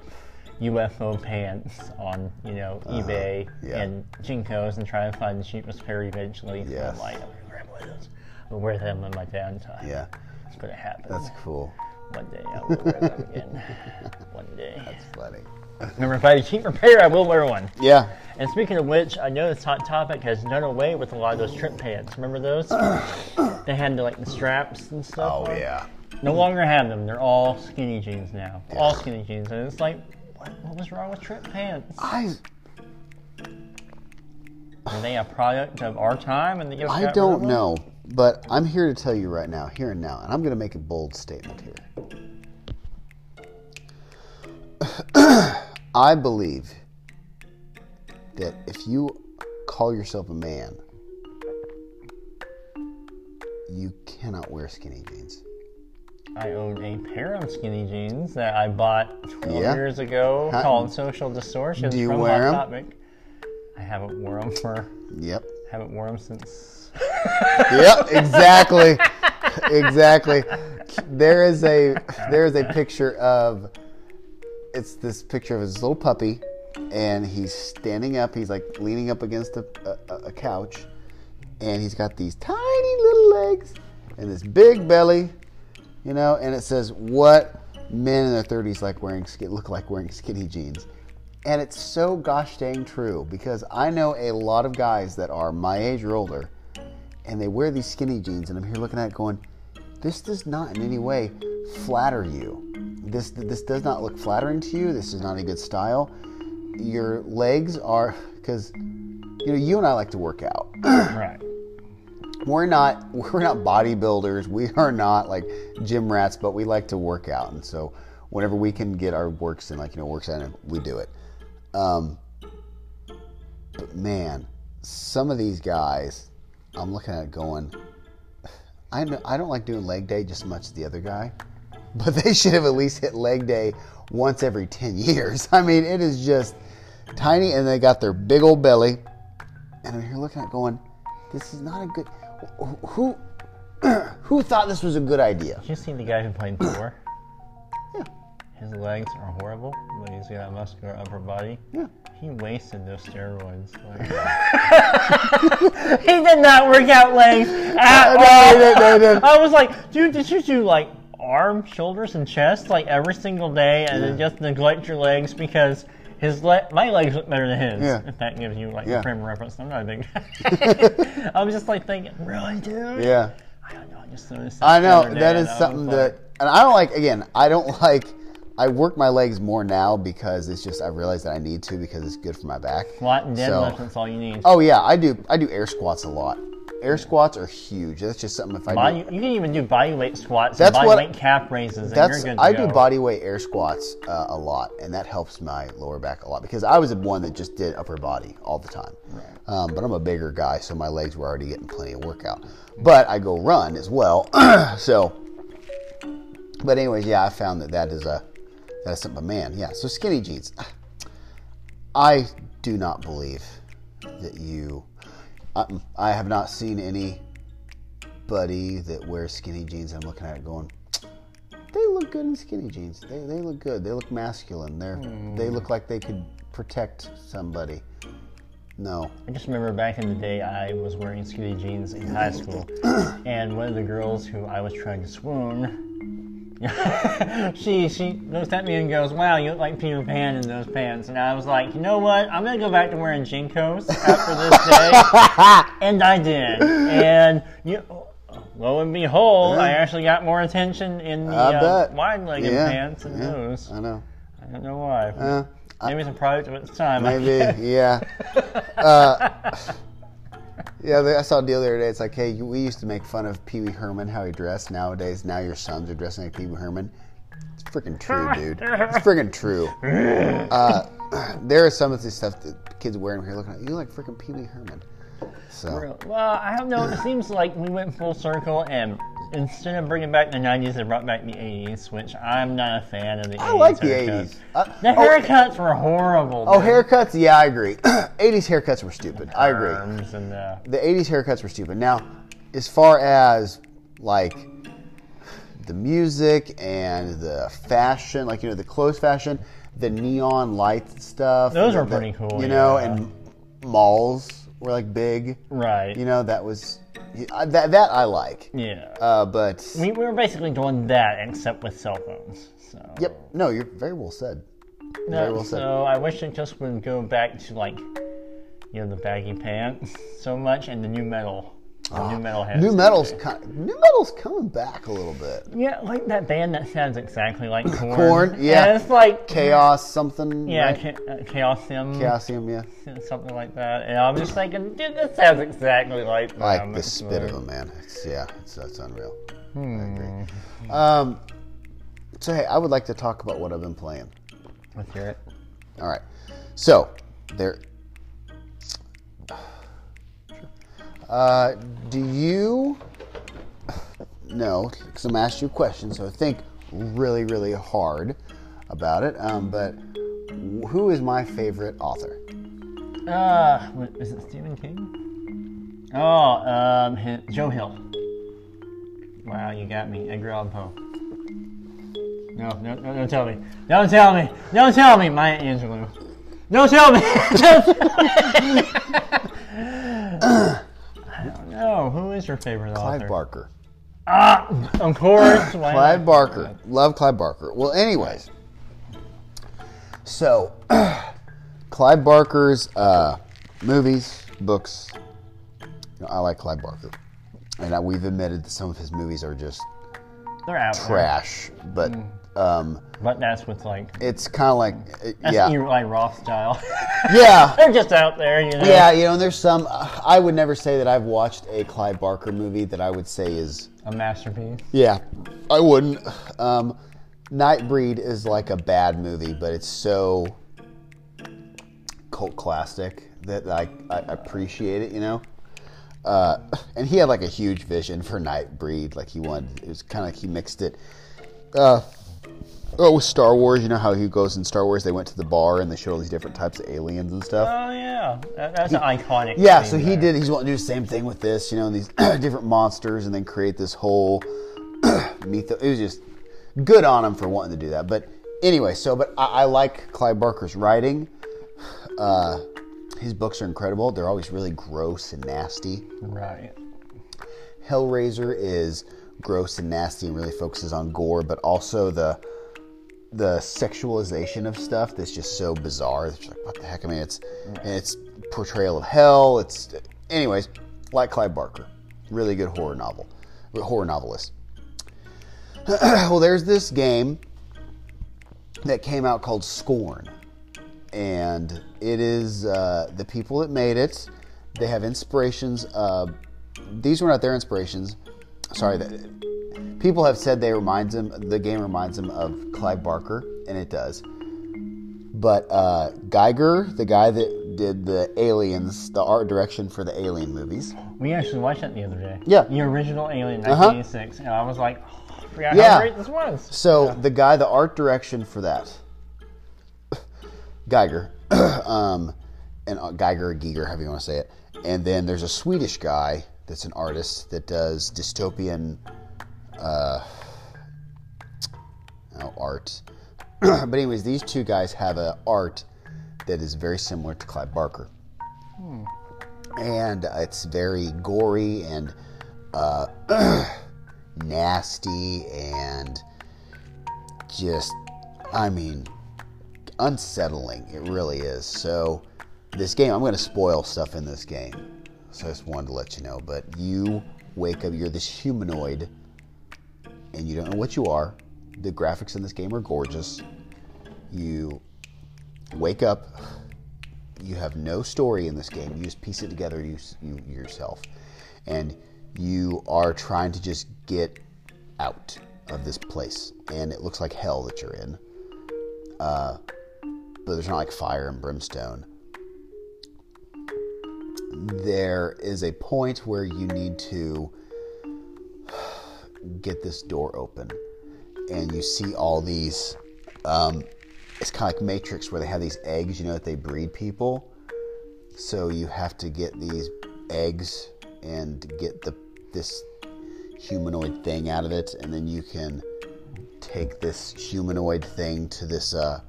UFO pants on you know eBay Uh-huh. yeah. and JNCOs and try to find the cheapest pair eventually. So I'm like, I'm gonna grab one of those. I'll wear them in my downtime. yeah it's gonna happen. that's cool One day I will wear them again. One day. that's funny Remember, if I had a cheap repair, I will wear one. yeah And speaking of which, I know this hot topic has done away with a lot of those trip pants. Remember those? they had the, like the straps and stuff. oh on. yeah No longer have them. They're all skinny jeans now. All skinny jeans, and it's like, what, what was wrong with trip pants? i Are they a product of our time? And just I don't know, but I'm here to tell you right now, here and now, and I'm going to make a bold statement here. I believe that if you call yourself a man, you cannot wear skinny jeans. I own a pair of skinny jeans that I bought 12 Yeah. years ago How- called Social Distortion Do you from wear them? Topic. I haven't worn them for Yep. haven't worn them since Yep, exactly. exactly. There is a there is a picture of it's this picture of his little puppy, and he's standing up. He's like leaning up against a, a, a couch, and he's got these tiny little legs and this big belly, you know. And it says, "What men in their 30s like wearing look like wearing skinny jeans." And it's so gosh dang true because I know a lot of guys that are my age or older, and they wear these skinny jeans, and I'm here looking at it going, "This does not in any way flatter you." This this does not look flattering to you. This is not a good style. Your legs are because you know you and I like to work out. Right. we're not we're not bodybuilders. We are not like gym rats, but we like to work out, and so whenever we can get our works in, like you know, works in, we do it. Um, but man, some of these guys, I'm looking at going. I know, I don't like doing leg day just as much as the other guy, but they should have at least hit leg day once every 10 years. I mean, it is just tiny, and they got their big old belly. And I'm here looking at it going, this is not a good. Who who thought this was a good idea? Did you see the guy who played Thor? Yeah, His legs are horrible, but he's got a muscular upper body. yeah. He wasted those steroids. Like, he did not work out legs at No, all. he didn't, no. I was like, dude, did you do like arm, shoulders, and chest like every single day, and then just neglect your legs because his le- my legs look better than his. Yeah. If that gives you like Yeah. a frame of reference, I'm not a big guy. I was just like thinking, really, dude? Yeah. I don't know. I just noticed. I know that is something that, and I don't like. Again, I don't like. I work my legs more now because it's just I realize that I need to because it's good for my back. Squat and So- deadlift, that's all you need. Oh yeah, I do. I do air squats a lot. Air squats are huge. That's just something if I Body, do. you can even do body weight squats That's body what- weight calf raises, and That's you're good to I go. do body weight air squats uh, a lot, and that helps my lower back a lot because I was the one that just did upper body all the time. Um, but I'm a bigger guy, so my legs were already getting plenty of workout. But I go run as well, so. But anyways, yeah, I found that that is a that is something. But man, yeah. So skinny jeans. I do not believe that you. I, I have not seen anybody that wears skinny jeans. I'm looking at it going, they look good in skinny jeans. They, they look good. They look masculine. They're they look like they could protect somebody. No. I just remember back in the day, I was wearing skinny jeans in high school, and one of the girls who I was trying to swoon, she she looks at me and goes, "Wow, you look like Peter Pan in those pants." And I was like, "You know what? I'm gonna go back to wearing JNCOs after this day," and I did. And you, lo and behold, I actually got more attention in the I uh, wide-legged Yeah, pants and yeah, those. I know. I don't know why. Uh, Maybe it's a product of its time. Maybe, yeah. Uh, yeah, I saw a deal the other day. It's like, hey, we used to make fun of Pee Wee Herman how he dressed. Nowadays, now your sons are dressing like Pee Wee Herman. It's freaking true, dude. It's freaking true. Uh, there are some of this stuff that kids wearing here looking at you like freaking Pee Wee Herman. So Well, I don't know. It seems like we went full circle, and instead of bringing back the '90s, they brought back the '80s, which I'm not a fan of the I 80s. like the haircuts. 80s. Uh, The oh, haircuts were horrible. Oh, dude. haircuts? Yeah, I agree. 80s haircuts were stupid. I agree. And uh, The 80s haircuts were stupid. Now, as far as like the music and the fashion, like you know, the clothes fashion, the neon light stuff. Those were the- pretty cool, You know, yeah. and malls were like big. right. You know, that was uh, that that I like. yeah. Uh, but we, we were basically doing that, except with cell phones. So. yep, no, you're very well said. No, Very well said. so I wish it just would go back to like, you know, the baggy pants so much and the nu metal. The nu metal has Ah, Nu metal's kind nu metal's coming back a little bit. Yeah, like that band that sounds exactly like Korn. Korn, yeah. And it's like Chaos something. Yeah, right? Cha- uh, Chaosium. Chaosium, yeah. Something like that. And I'm just thinking, dude, this sounds exactly like like the It's spit of a them, man. It's yeah, it's that's unreal. I Hmm. agree. Um, so hey, I would like to talk about what I've been playing. Let's hear it. All right, so there. Uh, do you know? Because I'm gonna ask you a question, so think really, really hard about it. Um, but who is my favorite author? Uh, what, is it Stephen King? Oh, um, hi- Joe Hill. Wow, you got me. Edgar Allan Poe. No, no, no, don't tell me. Don't tell me. Don't tell me, Maya Angelou. Don't tell me. Don't tell me. I know. Who is your favorite Clive author? Barker. Ah, of course. Clive not? Barker. Love Clive Barker. Well, anyways. So, Clive Barker's uh, movies, books. You know, I like Clive Barker. And uh, we've admitted that some of his movies are just They're out there. trash. But um, But that's with like it's kind of like, uh, that's yeah. Eli Roth style. Yeah. They're just out there, you know. Yeah, you know, and there's some. I would never say that I've watched a Clive Barker movie that I would say is. A masterpiece. Yeah, I wouldn't. Um, Nightbreed is like a bad movie, but it's so cult classic that like I appreciate it. You know. Uh, and he had like a huge vision for Nightbreed. Like he wanted, it was kind of like he mixed it. Uh, oh, with Star Wars, you know how he goes in Star Wars? They went to the bar and they showed all these different types of aliens and stuff. Oh yeah, that, that's an iconic. Yeah, so he did. He's wanting to do the same thing with this, you know, and these different monsters, and then create this whole mythos. It was just good on him for wanting to do that. But anyway, so but I, I like Clive Barker's writing. Uh, his books are incredible. They're always really gross and nasty. Right. Hellraiser is gross and nasty and really focuses on gore, but also the the sexualization of stuff that's just so bizarre. It's like what the heck? I mean, it's it's portrayal of hell. It's anyways like Clive Barker, really good horror novel, horror novelist. well, there's this game that came out called Scorn, and it is uh, the people that made it. They have inspirations. Uh, these were not their inspirations. Sorry, that people have said they reminds them. The game reminds them of Clive Barker, and it does. But uh, Geiger, the guy that did the Aliens, the art direction for the Alien movies, We actually watched that the other day. Yeah. The original Alien, Uh-huh. 1986, and I was like, oh, I forgot Yeah. how great this was. So the guy, the art direction for that, Geiger, um, and uh, Geiger or Giger, however you want to say it. And then there's a Swedish guy that's an artist that does dystopian uh, oh, art. but anyways, these two guys have an art that is very similar to Clive Barker, and it's very gory and uh, nasty and just, I mean, unsettling. It really is. So, this game, I'm going to spoil stuff in this game. So, I just wanted to let you know. But you wake up, you're this humanoid, and you don't know what you are. The graphics in this game are gorgeous. You wake up, you have no story in this game. You just piece it together you, you yourself. And you are trying to just get out of this place. And it looks like hell that you're in. Uh, but there's not like fire and brimstone. There is a point where you need to get this door open. And you see all these. Um, it's kind of like Matrix where they have these eggs, you know, that they breed people. So you have to get these eggs and get the this humanoid thing out of it, and then you can take this humanoid thing to this uh,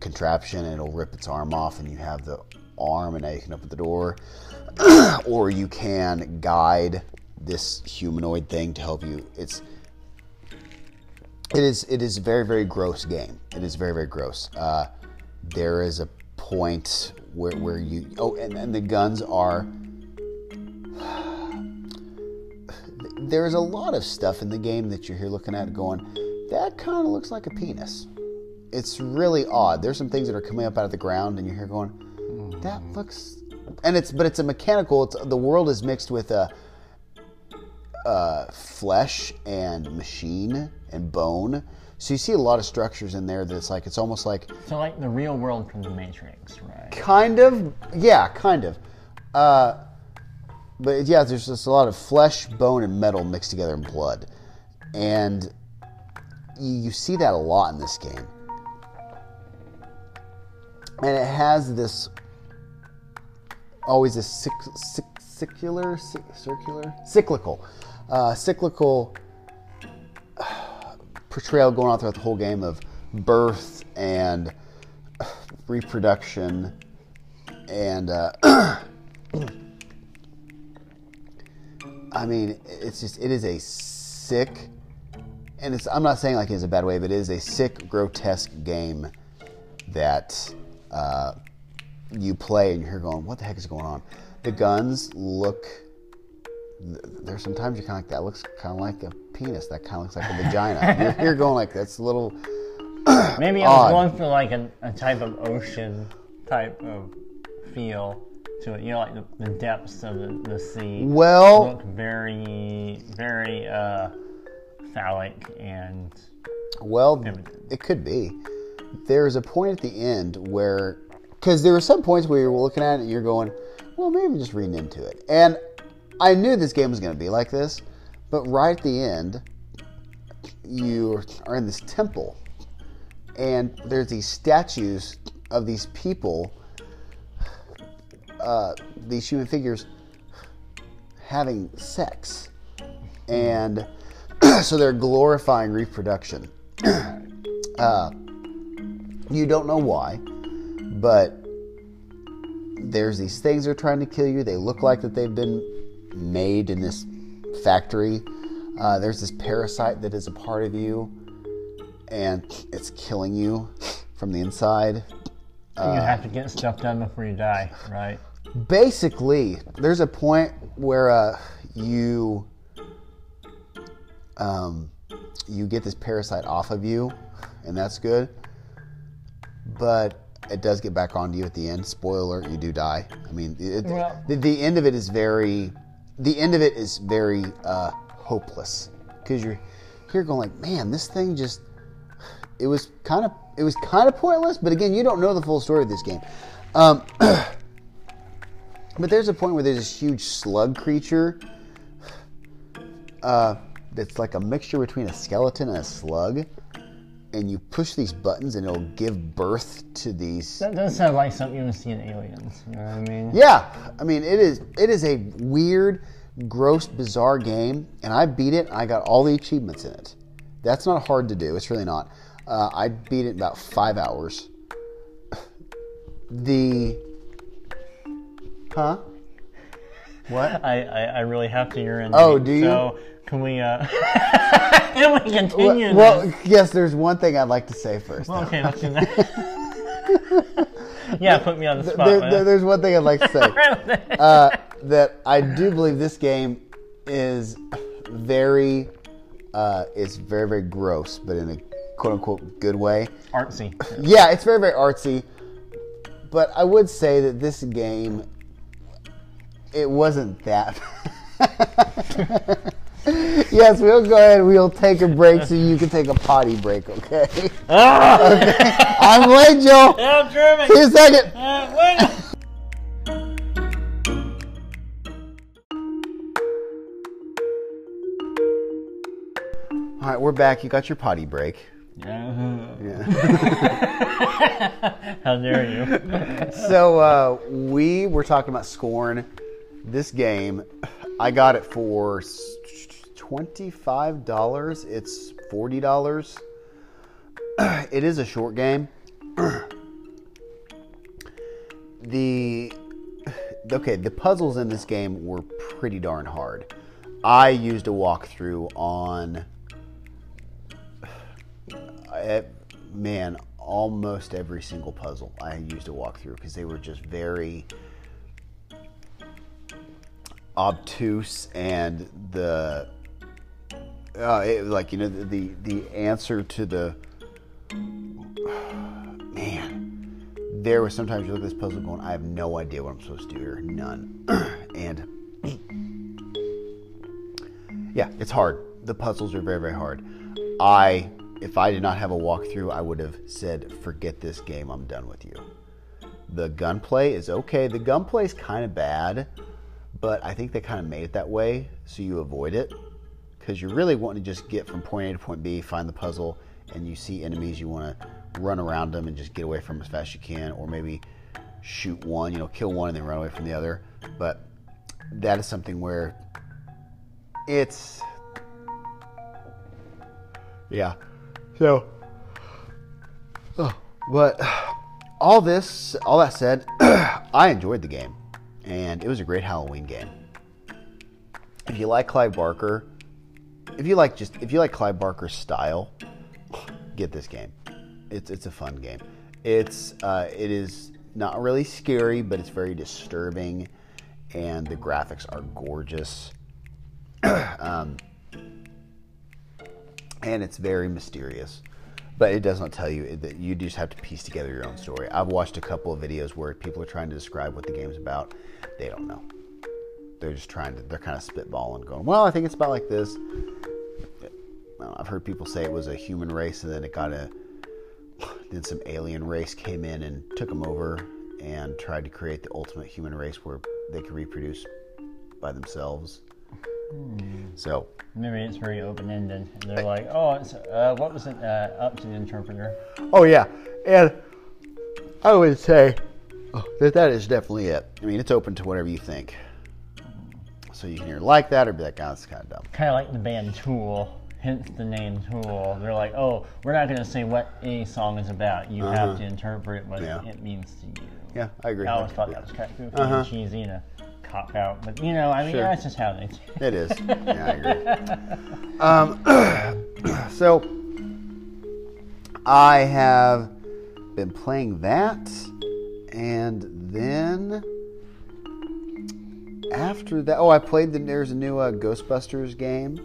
contraption, and it'll rip its arm off, and you have the arm, and now you can open the door, or you can guide this humanoid thing to help you. It's it is it is a very very gross game. It is very very gross. Uh, there is a point where where you oh and, and the guns are. There's a lot of stuff in the game that you're here looking at going, that kind of looks like a penis. It's really odd. There's some things that are coming up out of the ground, and you're here going, that looks, and it's but it's a mechanical. It's the world is mixed with a uh, flesh and machine and bone. So you see a lot of structures in there that's like it's almost like So like the real world from the Matrix, right? kind of yeah, kind of. Uh, but yeah, there's just a lot of flesh, bone, and metal mixed together in blood, and you, you see that a lot in this game. And it has this always a cyc, cyc, circular, cyc, circular, cyclical, uh, cyclical portrayal going on throughout the whole game of birth and reproduction and uh, I mean it's just it is a sick and it's I'm not saying like it's a bad way but it is a sick grotesque game that uh, you play and you're going what the heck is going on? The guns look there's sometimes you're kind of like that looks kind of like a penis that kind of looks like a vagina you're, you're going like that's a little Maybe I was going for like a, a type of ocean type of feel to it. You know, like the, the depths of the, the sea well look very, very uh, phallic and Well, Evident. it could be. There's a point at the end where, because there were some points where you're looking at it and you're going, well, maybe I'm just reading into it. And I knew this game was going to be like this, but right at the end, you are in this temple, and there's these statues of these people, uh, these human figures, having sex. And so they're glorifying reproduction. uh, you don't know why, but there's these things that are trying to kill you. They look like that they've been made in this factory. Uh, there's this parasite that is a part of you, and it's killing you from the inside. you have to get stuff done before you die, right? basically there's a point where uh, you um, you get this parasite off of you and that's good but it does get back onto you at the end spoiler alert you do die i mean it, Well- the, the end of it is very the end of it is very uh, hopeless. Because you're here going like man this thing just it was kind of it was kind of pointless. But again you don't know the full story of this game. Um, but there's a point where there's this huge slug creature uh, that's like a mixture between a skeleton and a slug. And you push these buttons and it'll give birth to these. That does sound like something you would see in Aliens. You know what I mean? Yeah, I mean it is. It is a weird, gross, bizarre game, and I beat it. I got all the achievements in it. That's not hard to do. It's really not. Uh, I beat it in about five hours. The. Huh? What? I, I, I really have to urinate. Oh, do you? So can we uh can we continue? Well, this? yes. There's one thing I'd like to say first. Well, okay, let's do that. yeah, put me on the spot. There- there's one thing I'd like to say. uh, that I do believe this game is very, uh, it's very very gross, but in a quote unquote good way. Artsy. Yeah, it's very very artsy, but I would say that this game, it wasn't that. yes, we'll go ahead. We'll take a break so you can take a potty break. Okay. Ah! I'm late, Joe. Yeah, I'm German. See you second. Uh, wait. All right, we're back. You got your potty break. Yeah. How dare you? So uh, we were talking about Scorn. This game, I got it for twenty-five dollars. It's forty dollars. It is a short game. the okay, the puzzles in this game were pretty darn hard. I used a walkthrough on eh, man, almost every single puzzle I used a walkthrough because they were just very obtuse and the uh, it, like you know the, the the answer to the man there was sometimes you look at this puzzle going I have no idea what I'm supposed to do here none and yeah, it's hard. The puzzles are very, very hard. I, if I did not have a walkthrough, I would have said, forget this game, I'm done with you. The gunplay is okay. The gunplay is kind of bad, but I think they kind of made it that way so you avoid it. Because you're really wanting to just get from point A to point B, find the puzzle, and you see enemies, you want to run around them and just get away from them as fast as you can, or maybe shoot one, you know, kill one and then run away from the other. But that is something where it's yeah So, oh, but all this, all that said, I enjoyed the game, and it was a great Halloween game. If you like Clive Barker, if you like just if you like Clive Barker's style, get this game. It's it's a fun game. It's uh, it is not really scary, but it's very disturbing, and the graphics are gorgeous. um, and it's very mysterious. But it does not tell you that you just have to piece together your own story. I've watched a couple of videos where people are trying to describe what the game's about. They don't know. They're just trying to. They're kind of spitballing, going, "Well, I think it's about like this." I've heard people say it was a human race, and then it got a. Then some alien race came in and took them over, and tried to create the ultimate human race where they could reproduce by themselves. So Maybe it's very open ended. They're like, oh, it's, uh, what was it uh, up to the interpreter? Oh yeah, and I would say oh, that that is definitely it. I mean, it's open to whatever you think. So you can either like that or be like, "Oh, that's kind of dumb." Kind of like the band Tool, hence the name Tool. They're like, oh, we're not going to say what a song is about. You have to interpret what Uh-huh. Yeah. it means to you. Yeah, I agree. I always thought that was kind of goofy Uh-huh. and cheesy and a cop out, but you know, I mean, Sure. that's just how they. It is. Yeah, I agree. Um, so I have been playing that, and then after that, oh, I played the. There's a new uh, Ghostbusters game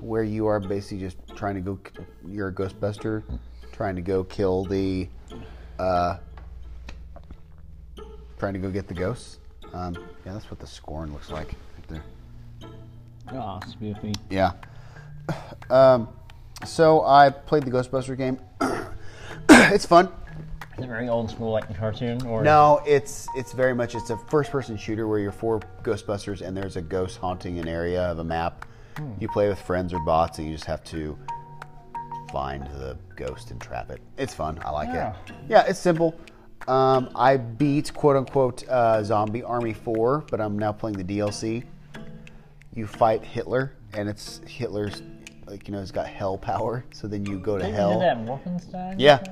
where you are basically just trying to go. You're a Ghostbuster, trying to go kill the. Uh, trying to go get the ghosts. Um, yeah, that's what the scorn looks like right there. Oh, spoofy. Yeah. Um, so I played the Ghostbuster game. it's fun. Is it very old school like the cartoon? Or No, it's it's very much it's a first-person shooter where you're four Ghostbusters and there's a ghost haunting an area of a map. You play with friends or bots and you just have to find the ghost and trap it. It's fun. I like Yeah. it. Yeah, it's simple. Um, I beat quote unquote uh, Zombie Army 4, but I'm now playing the DLC. You fight Hitler, and it's Hitler's like you know he's got hell power. So then you go to Didn't hell. you that in Wolfenstein? Yeah.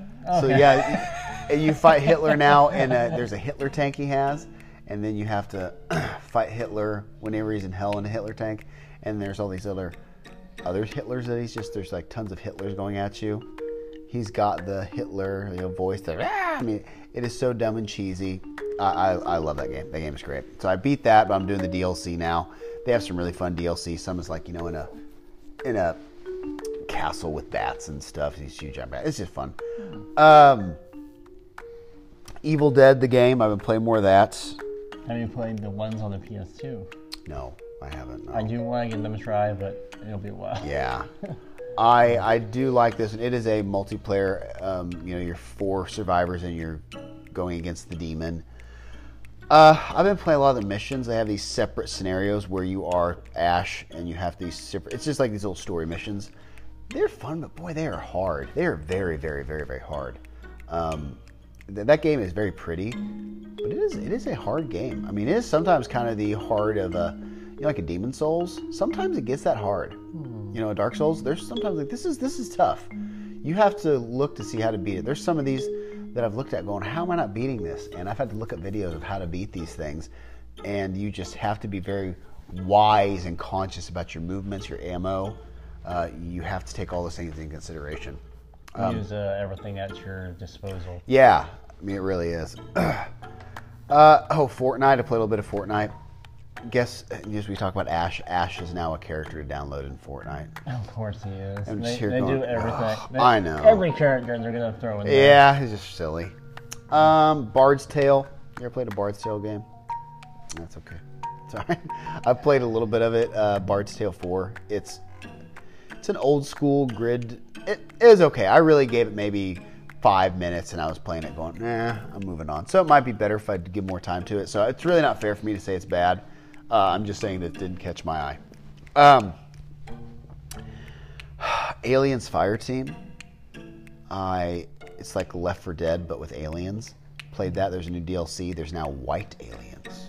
So yeah, y- you fight Hitler now, and uh, there's a Hitler tank he has, and then you have to fight Hitler whenever he's in hell in a Hitler tank, and there's all these other other Hitlers that he's just there's like tons of Hitlers going at you. He's got the Hitler you know, voice that "Ah!" I mean it is so dumb and cheesy. I, I, I love that game. That game is great. So I beat that, but I'm doing the DLC now. They have some really fun DLC. Some is like you know in a in a castle with bats and stuff. These huge giant bats. It's just fun. Um, Evil Dead, the game. I've been playing more of that. Have you played the ones on the PS2? No, I haven't. no. I do want to give them a try, but it'll be a while. Yeah. I I do like this. It is a multiplayer. Um, you know, you're four survivors and you're going against the demon. Uh, I've been playing a lot of the missions. They have these separate scenarios where you are Ash and you have these separate. It's just like these little story missions. They're fun, but boy, they are hard. They are very, very, very, very hard. Um, th- that game is very pretty, but it is it is a hard game. I mean, it is sometimes kind of the hard of a you know, like a Demon's Souls. Sometimes it gets that hard. You know, Dark Souls. There's sometimes like this is this is tough. You have to look to see how to beat it. There's some of these that I've looked at going, how am I not beating this? And I've had to look at videos of how to beat these things, and you just have to be very wise and conscious about your movements, your ammo. Uh, you have to take all those things into consideration. Use uh, everything at your disposal. Yeah, I mean it really is. uh, oh, Fortnite. I played a little bit of Fortnite. Guess as we talk about Ash, Ash is now a character to download in Fortnite. Of course he is. I'm they they going, do everything. "Ugh, They- I know." Every character they're going to throw in there. Yeah, it's just silly. Um, Bard's Tale. You ever played a Bard's Tale game? That's okay. Sorry, I've played a little bit of it. Uh, Bard's Tale Four. It's it's an old school grid. It is okay. I really gave it maybe five minutes, and I was playing it, going, "Nah, I'm moving on." So it might be better if I give more time to it. So it's really not fair for me to say it's bad. Uh, I'm just saying that it didn't catch my eye. Um, Aliens Fireteam. I it's like Left 4 Dead but with aliens. Played that. There's a new DLC. There's now white aliens.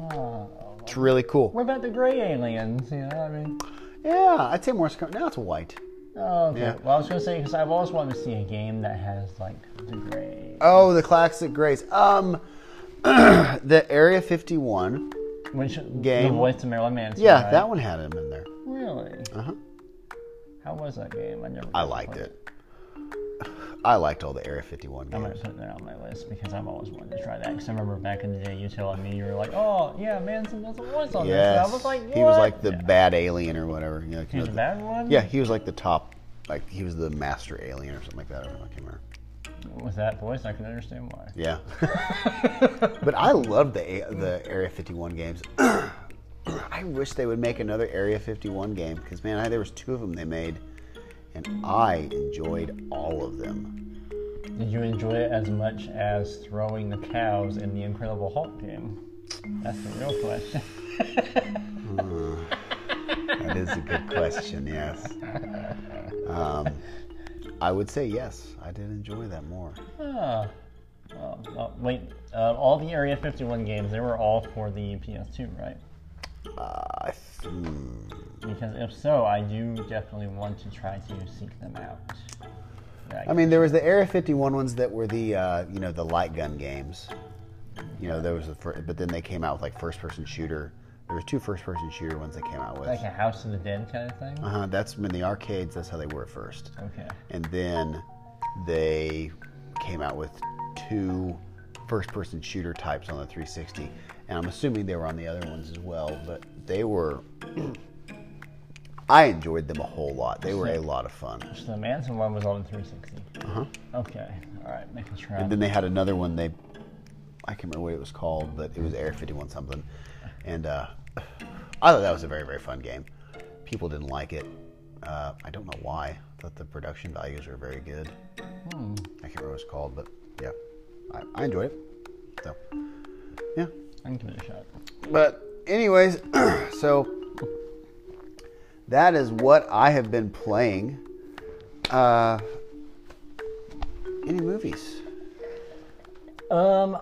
Oh. It's really cool. What about the gray aliens? You know, I mean, Yeah, I'd say more. Now it's white. Oh, okay. Yeah. Well, I was gonna say because I've always wanted to see a game that has like the gray, Oh, the classic Grace. Um, the Area 51. Which Game. the voice of Marilyn Manson. Yeah, right? that one had him in there. Really? Uh huh. How was that game? I never. I liked it. I liked all the Area 51 games. I'm gonna put that on my list because I've always wanted to try that. Because I remember back in the day, you telling me you were like, "Oh, yeah, Manson does a voice on this." And I was like, he was like the Yeah. bad alien or whatever. You know, He was the- the bad one. Yeah, he was like the top, like he was the master alien or something like that. I don't know, I can't remember. With that voice, I can understand why. Yeah, but I love the the Area 51 games. I wish they would make another Area 51 game because man, I, there was two of them they made, and I enjoyed all of them. Did you enjoy it as much as throwing the cows in the Incredible Hulk game? That's the real question. That is a good question. Yes, um, I would say yes. I did enjoy that more. Ah. Wait, uh, all the Area 51 games, they were all for the PS2, right? Uh, I hmm. Because if so, I do definitely want to try to seek them out. Yeah, I mean, there was the Area 51 ones that were the uh, you know the light gun games. You know, there was the fir- but then they came out with like first person shooter. There was two first person shooter ones they came out with. like a House of the Dead kind of thing. Uh huh. That's in the arcades. That's how they were at first. Okay. And then they came out with two first person shooter types on the 360. And I'm assuming they were on the other ones as well. But they were. I enjoyed them a whole lot. They were a lot of fun. So the Manson one was on the 360. Uh huh. Okay. All right. Making sure. And then they had another one. They, I can't remember what it was called, but it was Air 51 something. And uh, I thought that was a very very fun game. People didn't like it. Uh, I don't know why. I thought the production values were very good. Hmm. I can't remember what it was called, but yeah, I, I enjoyed it. So yeah. I can give it a shot. But anyways, so that is what I have been playing. Uh, any movies? Um,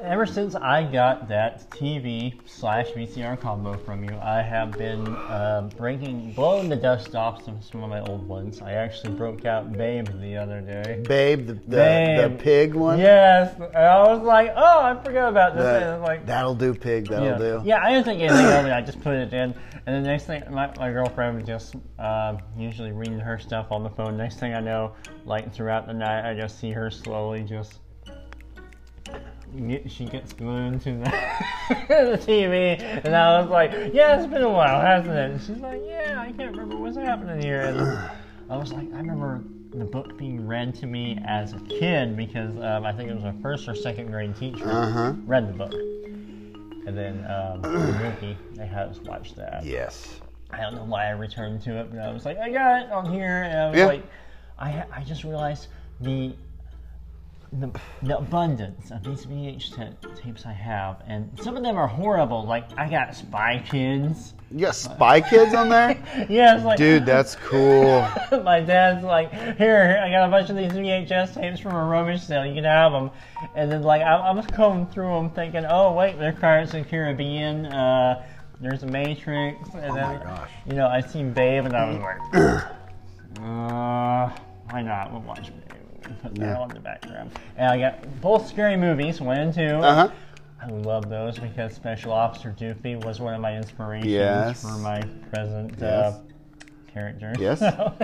ever since I got that TV slash VCR combo from you, I have been um, breaking, blowing the dust off some, some of my old ones. I actually broke out Babe the other day. Babe, the the, the pig one. Yes, and I was like, oh, I forgot about this. The- and like, that'll do, pig. That'll yeah. do. Yeah, I didn't think anything of it. I just put it in, and the next thing, my, my girlfriend was just um, usually reading her stuff on the phone. Next thing I know, like throughout the night, I just see her slowly just. She gets glued to the, the TV, and I was like, "Yeah, it's been a while, hasn't it?" And she's like, "Yeah, I can't remember what's happening here." And I was like, "I remember the book being read to me as a kid because um, I think it was a first or second grade teacher Uh huh. read the book. And then um, the movie, they had us watch that. Yes. I don't know why I returned to it, but I was like, I got it on here. And I was Yeah. like, I, I just realized the, the the abundance of these VH ta- tapes I have, and some of them are horrible. Like I got Spy Kids. You got Spy Kids on there, Yeah, it's like dude. That's cool. my dad's like, here, I got a bunch of these VHS tapes from a rummage sale. You can have them. And then like I, I was combing through them, thinking, oh wait, there's Pirates of the Caribbean. Uh, there's a Matrix. And Oh my gosh. you know, I seen Babe, and I was like, uh, why not? We'll watch Babe. Put that Yeah. on the background. And I got both scary movies, one and two. Uh huh. I love those because Special Officer Doofy was one of my inspirations Yes. for my present Yes. uh, character. Yes. So-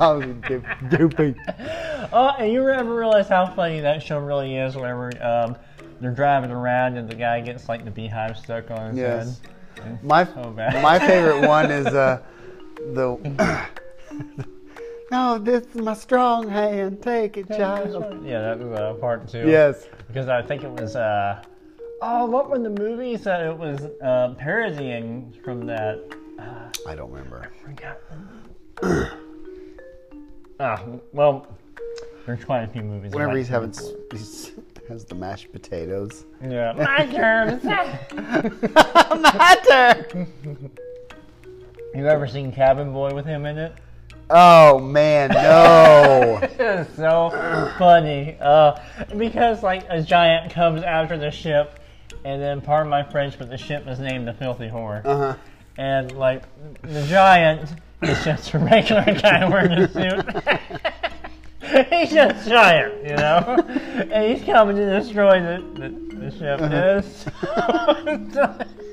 Oh, Doopy. oh, and you ever realize how funny that show really is whenever um, they're driving around and the guy gets like the beehive stuck on his Yes. head? My So my favorite one is uh the. no, this is my strong hand. Take it, child. Yeah, that was uh, part two. Yes. Because I think it was, uh, oh, what were the movies that it was uh, parodying from that? Uh, I don't remember. I forgot. ah, well, there's quite a few movies. I Whenever he's having, look he's, has the mashed potatoes. Yeah. My turn. My turn. you ever seen Cabin Boy with him in it? Oh man, no. It's so funny. Uh, because like a giant comes after the ship, and then pardon my French, but the ship is named the Filthy Whore. Uh huh. And like the giant is just a regular guy wearing a suit. he's just giant, you know? And he's coming to destroy the, the, the ship. It's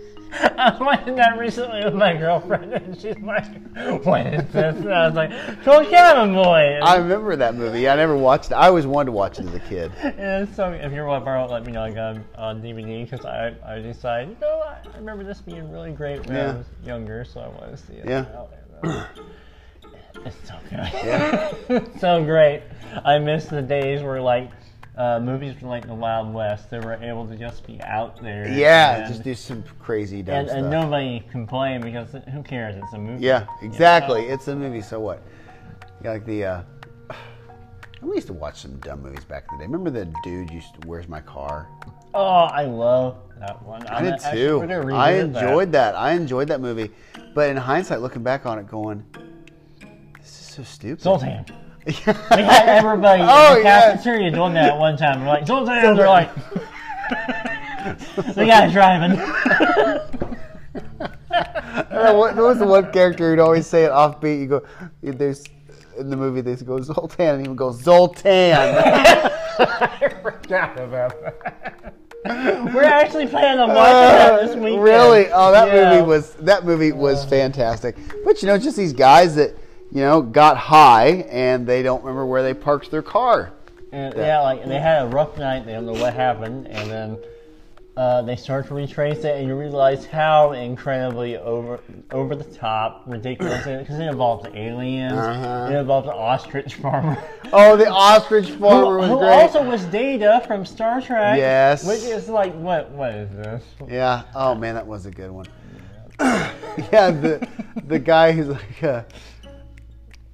I was watching that recently with my girlfriend, and she's like, "What is this?" And I was like, "Cool Cabin Boy." I remember that movie. I never watched it. I always wanted to watch it as a kid. And so if you're one borrow, let me know. I got it on DVD because I I decided, you know, I I remember this being really great when Yeah. I was younger, so I want to see it. Yeah. It's so good. Yeah. so great. I miss the days where like uh, movies were like the Wild West. They were able to just be out there. Yeah, and, just do some crazy dumb and, stuff. and nobody complained because who cares? It's a movie. yeah, you exactly. know? It's a movie. So what? Yeah, like the. uh We used to watch some dumb movies back in the day. Remember the dude used to, "Where's My Car"? Oh, I love that one. I did too. I enjoyed that. I enjoyed that movie, but in hindsight, looking back on it, going, "This is so stupid." Zoltan. We had everybody Oh, in the yeah. cafeteria doing that at one time. We're like, Zoltan! They're like, the guy's driving. Uh, what, was the one character who'd always say it offbeat? You go, there's in the movie they go Zoltan, and he would go Zoltan. I forgot about that. We're actually planning on watching that this Uh, weekend. really? Oh, that Yeah. movie was that movie was fantastic. But you know, just these guys that you know got high and they don't remember where they parked their car. And, yeah, like they had a rough night. They don't know what happened, and then uh, they start to retrace it, and you realize how incredibly over over the top, ridiculous because it involves aliens. Uh-huh. It involves an ostrich farmer. Oh, the ostrich farmer who, was who great. also was Data from Star Trek. Yes. Which is like, what? What is this? Yeah. Oh man, that was a good one. yeah, the the guy who's like a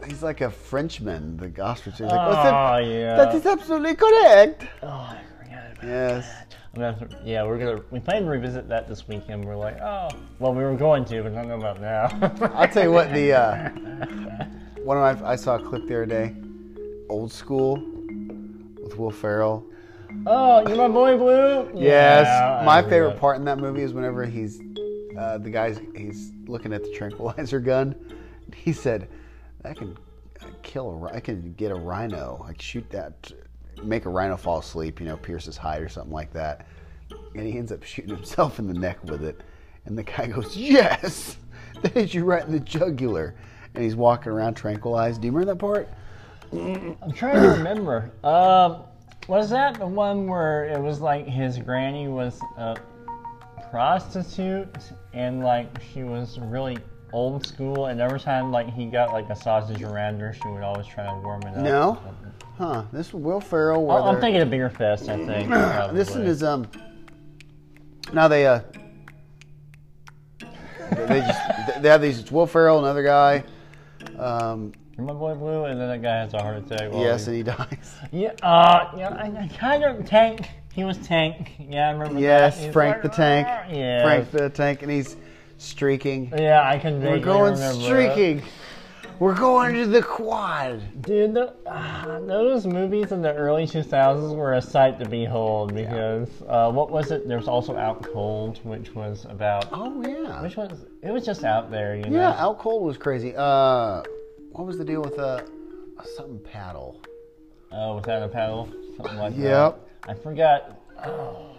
he's like a Frenchman. The ostrich. He's like, Oh, "What's that? yeah. That is absolutely correct. Oh, I forgot about Yes. I'm gonna yeah, we're gonna we plan to revisit that this weekend. We're like, oh, well, we were going to, but I don't know about now. I'll tell you what. The uh, one of my I saw a clip the other day. Old school with Will Ferrell. oh, you're my boy, Blue. Yes, Yeah, my favorite that. part in that movie is whenever he's uh, the guy's he's looking at the tranquilizer gun. He said, "I can kill a, I can get a rhino. I shoot that, make a rhino fall asleep. You know, pierce his hide or something like that." And he ends up shooting himself in the neck with it. And the guy goes, "Yes, that hit you right in the jugular." And he's walking around tranquilized. Do you remember that part? I'm trying to remember. Um, was that the one where it was like his granny was a prostitute and like she was really old school, and every time like he got like a sausage around her, she would always try to warm it up. No. Huh? This is Will Ferrell. Oh, I'm thinking of Bigger Fist. I think. This one is um. Now they uh. They just they have these it's Will Ferrell, another guy. Um, You're my boy Blue, and then that guy has a heart attack. yes, he's- and he dies. Yeah, uh, yeah, I, I kind of Tank. He was Tank. Yeah, I remember Yes, Frank like, the Tank. "Ah," Yeah. Frank the Tank, and he's streaking. Yeah, I can. We're going that. streaking. We're going to the quad. Dude, the, ah, those movies in the early 2000s were a sight to behold because uh, what was it? There was also Out Cold, which was about. Oh yeah. Which was it was just out there, you know. Yeah, Out Cold was crazy. Uh, what was the deal with uh, something paddle? Oh, without a paddle, something like Yep. that. Yep. I forgot. Oh.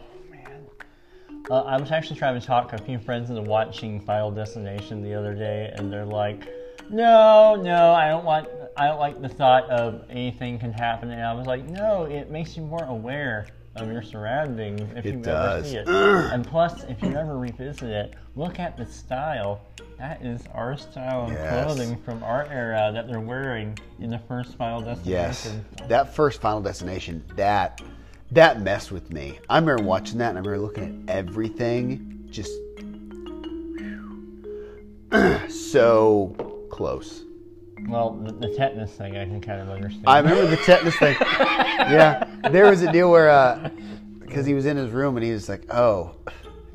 Uh, I was actually trying to talk to a few friends into watching Final Destination the other day, and they're like, "No, no, I don't want. I don't like the thought of anything can happen." And I was like, "No, it makes you more aware of your surroundings if It you does. ever see it. and plus, if you ever revisit it, look at the style. That is our style of Yes. clothing from our era that they're wearing in the first Final Destination. Yes, Destination." that first Final Destination, that that messed with me. I remember watching that, and I remember looking at everything, just so close. Well, the, the tetanus thing I can kind of understand. I remember the tetanus thing. Yeah, there was a deal where because he was in his room and he was like, "Oh,"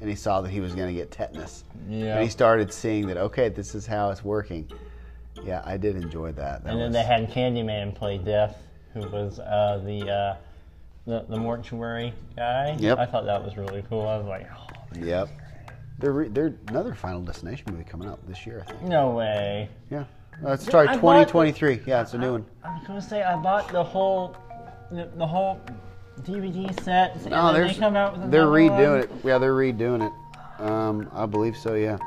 and he saw that he was going to get tetanus, yeah. and he started seeing that. Okay, this is how it's working. Yeah, I did enjoy that. that and then was- they had Candyman play Death, who was uh, the, uh, the the mortuary guy. Yep. I thought that was really cool. I was like, oh, Yep. They're re- they're another Final Destination movie coming out this year, I think. no way. Yeah. Started I bought the- 2023. Yeah, it's a new one. I was gonna say I bought the whole, the, the whole DVD set. No, they come out with they're redoing one. it. Yeah, they're redoing it. Um, I believe so. Yeah.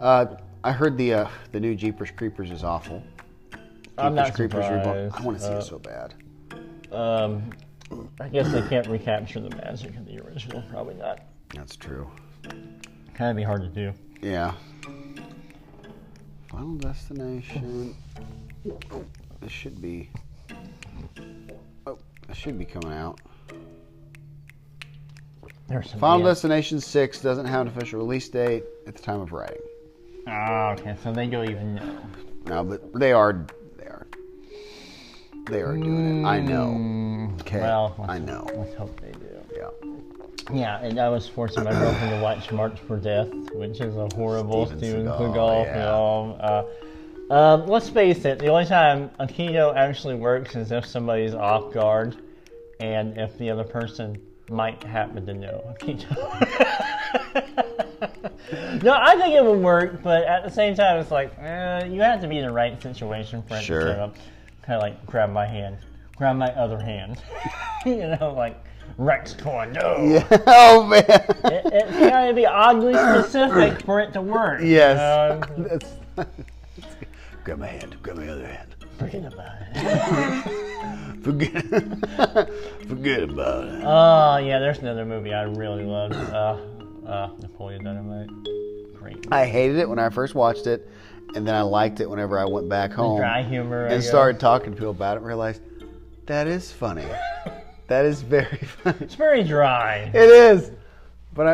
Uh, I heard the uh, the new Jeepers Creepers is awful. I'm not Jeepers Reborn. surprised. I want to see Uh, it so bad. Um, I guess they can't recapture the magic of the original. Probably not. That's true. Kind of be hard to do. Yeah. Final Destination. Oh, this should be. Oh, this should be coming out. There's some. Final yeah. Destination 6 doesn't have an official release date at the time of writing. Oh, okay. So they don't even know. No, but they are. They are. Doing it. I know. Okay. Well, I know. Let's hope they do. Yeah. Yeah, and I was forcing my girlfriend to watch Marked for Death, which is a horrible Steven Seagal, Seagal yeah. film. Uh, um, let's face it, the only time aikido actually works is if somebody's off guard and if the other person might happen to know a keto. no, I think it would work, but at the same time, it's like, eh, you have to be in the right situation for it Sure. to kind of, kind of like grab my hand, grab my other hand. you know, like, Rex going. Yeah. Oh man. It, it's got to be oddly specific for it to work. yes. know? That's- grab my hand. Grab my other hand. Forget about it. Forget. Forget about it. Oh, yeah, there's another movie I really loved. Uh, uh, Napoleon Dynamite. Great. I hated it when I first watched it, and then I liked it whenever I went back home Dry humor. I and guess. started talking to people about it. and Realized that is funny. that is very funny. It's very dry. It is. But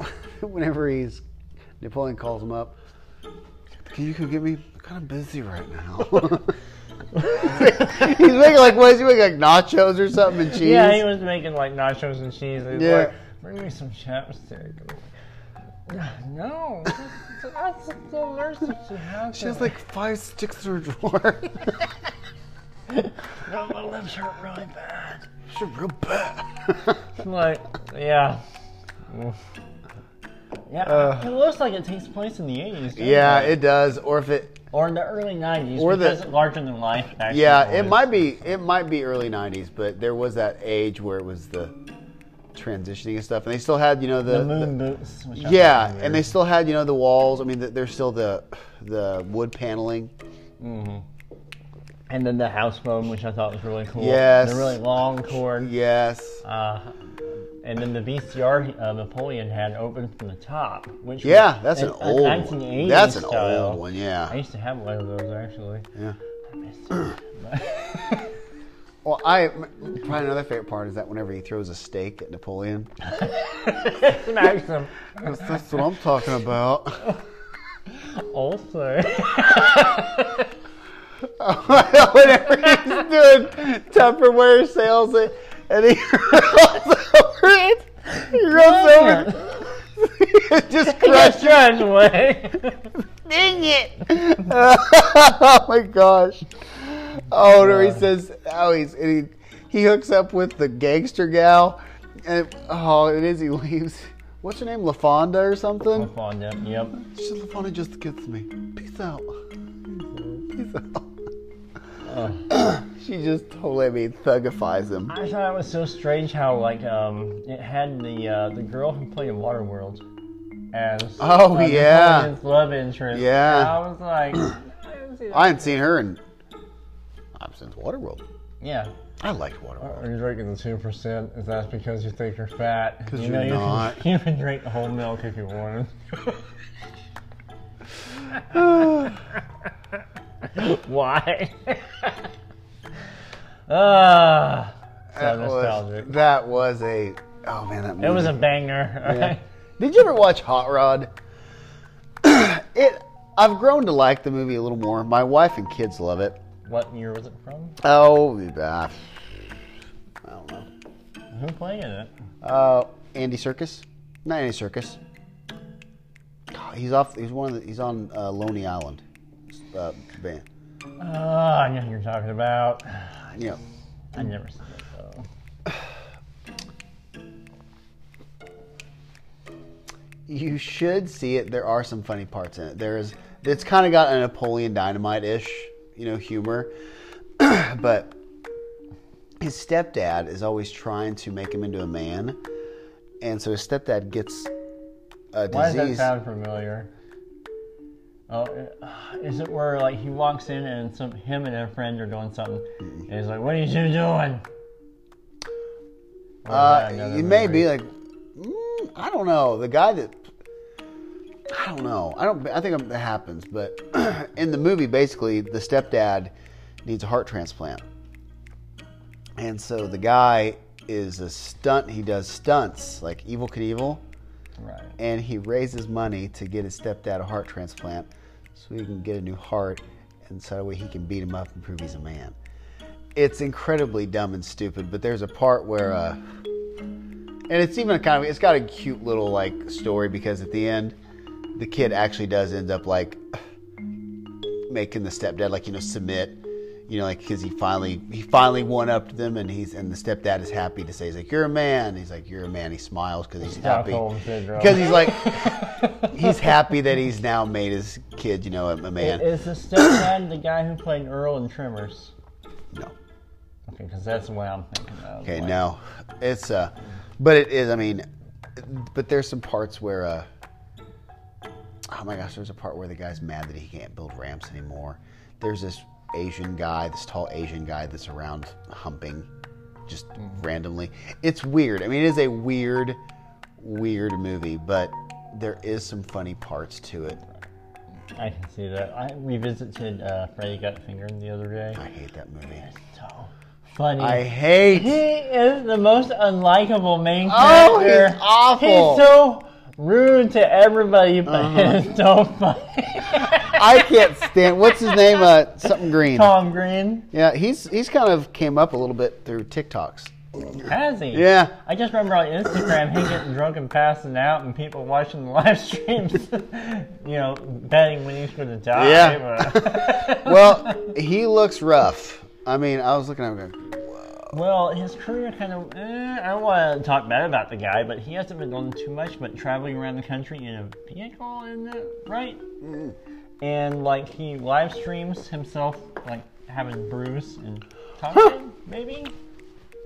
I, whenever he's Napoleon calls him up, can you come get me? I'm kind of busy right now. he's making like what is he making like nachos or something and cheese? Yeah, he was making like nachos and cheese. Yeah. like, bring me some chapstick. No, that's the allergic to have. She has like five sticks in her drawer. no, my lips hurt really bad. She's real bad. Like, yeah. Yeah, Uh. it looks like it takes place in the 80s. yeah, it does. Or if it, Or in the early 90s. Or the- larger than life. Actually yeah, it might be. It might be early '90s, but there was that age where it was the transitioning and stuff, and they still had, you know, the, The moon the- boots. yeah, and they still had, you know, the walls. I mean, th- there's still the the wood paneling. And then the house phone, which I thought was really cool. Yes. The really long cord. Yes. Uh, and then the VCR uh, Napoleon had opened from the top, which Yeah, was that's an a- a old. one. That's an style. old one. Yeah, I used to have one of those actually. Yeah. I missed it. Well, I probably another favorite part is that whenever he throws a steak at Napoleon, Smash them. that's, that's what I'm talking about. Also, whenever he's doing Tupperware sales, and he rolls over it, he rolls over, it. just crushed. drives away. Dang it! oh my gosh! Oh no, he says, oh he's he, he hooks up with the gangster gal, and oh it is he leaves. What's her name, LaFawnduh or something? LaFawnduh, yep. She said, LaFawnduh just gets me. Peace out. Mm-hmm. Peace out. Oh. She just totally, I mean, thugifies him. I thought it was so strange how like um it had the uh, the girl who played in Waterworld as Oh, uh, yeah. Love interest. Yeah. And I was like, I haven't see that. I hadn't seen her in uh, since Waterworld. yeah. I liked Waterworld. Are you drinking the two percent? Is that because you think you're fat? 'Cause you you're you not. Can, you can drink the whole milk if you wanted. Why? Ah, so That nostalgic. was, that was a oh man that movie. it was a banger. Yeah. Did you ever watch Hot Rod? it I've grown to like the movie a little more. My wife and kids love it. what year was it from? Oh, uh, I don't know. Who played in it? Uh, Andy Circus, not Andy Circus. He's off. He's one of the. He's on uh, Lonely Island. Uh, band. Oh, I know who you're talking about. Know, I never it though. you should see it. There are some funny parts in it. There is It's kind of got a Napoleon Dynamite ish, you know, humor. but his stepdad is always trying to make him into a man, and so his stepdad gets a disease. Why does that sound familiar? Oh, is it where like he walks in and some him and a friend are doing something, and he's like, "What are you two doing?" Or Uh, another you may be like, mm, I don't know. The guy that I don't know. I don't. I think that happens, but in the movie, basically, the stepdad needs a heart transplant, and so the guy is a stunt. He does stunts like Evel Knievel, right. and he raises money to get his stepdad a heart transplant, so he can get a new heart, and so that way he can beat him up and prove he's a man. It's incredibly dumb and stupid, but there's a part where, uh, and it's even kind of, it's got a cute little like story because at the end, the kid actually does end up like making the stepdad like you know submit, you know like because he finally he finally won up to them and he's and the stepdad is happy to say he's like you're a man. He's like you're a man. He smiles because he's happy because he's like he's happy that he's now made his kid you know a, a man. Is the stepdad the guy who played Earl in Tremors? no. Okay, because that's the way I'm thinking of. Okay, Like, no, it's uh, but it is. I mean, but there's some parts where uh, oh my gosh, there's a part where the guy's mad that he can't build ramps anymore. There's this Asian guy, this tall Asian guy that's around humping, just randomly. It's weird. I mean, it is a weird, weird movie, but there is some funny parts to it. I can see that. I revisited uh, Freddy Got Fingered the other day. I hate that movie. It's so funny. I hate. He is the most unlikable main character. Oh, character. he's awful. Uh-huh. He's so rude to everybody, but it's so funny. I can't stand. What's his name? Uh, something Green. Tom Green. Yeah, he's he's kind of came up a little bit through TikToks. Has he? Yeah. I just remember on Instagram him getting drunk and passing out, and people watching the live streams, you know, betting when he's going to die. Yeah. Well, he looks rough. I mean, I was looking at him going, Well, his career kind of. Eh, I don't want to talk bad about the guy, but he hasn't been doing too much but traveling around the country in a vehicle, isn't it? Right? And, like, he live streams himself, like, having brews and talking, maybe?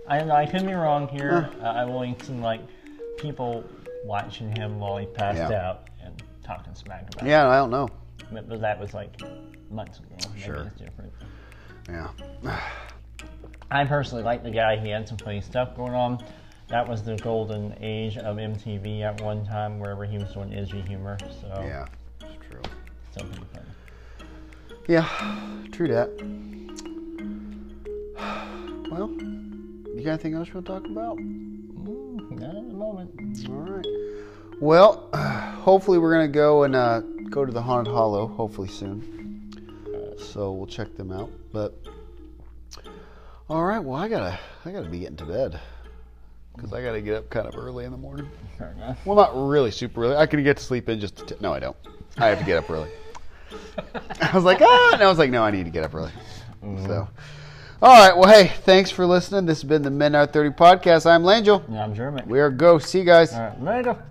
I don't I could be wrong here. Uh, I've only seen, like, people watching him while he passed Yeah. out and talking smack about yeah, I don't know. But, but that was, like, months ago. Maybe Sure. it's different. Yeah. I personally like the guy. He had some funny stuff going on. That was the golden age of MTV at one time, wherever he was doing edgy humor. So Yeah. Something funny. Yeah, true that. Well, you got anything else you want to talk about? Mm, not at the moment. All right. Well, hopefully we're gonna go and uh, go to the Haunted Hollow hopefully soon. So we'll check them out. But all right. Well, I gotta I gotta be getting to bed because I gotta get up kind of early in the morning. Well, not really super early. I can get to sleep in just. T- no, I don't. I have to get up early. I was like, ah, and I was like, no, I need to get up early. So, all right. Well, hey, thanks for listening. This has been the Men Are Thirty podcast. I'm Langel. Yeah, I'm German. We are go. See you guys. All right, later.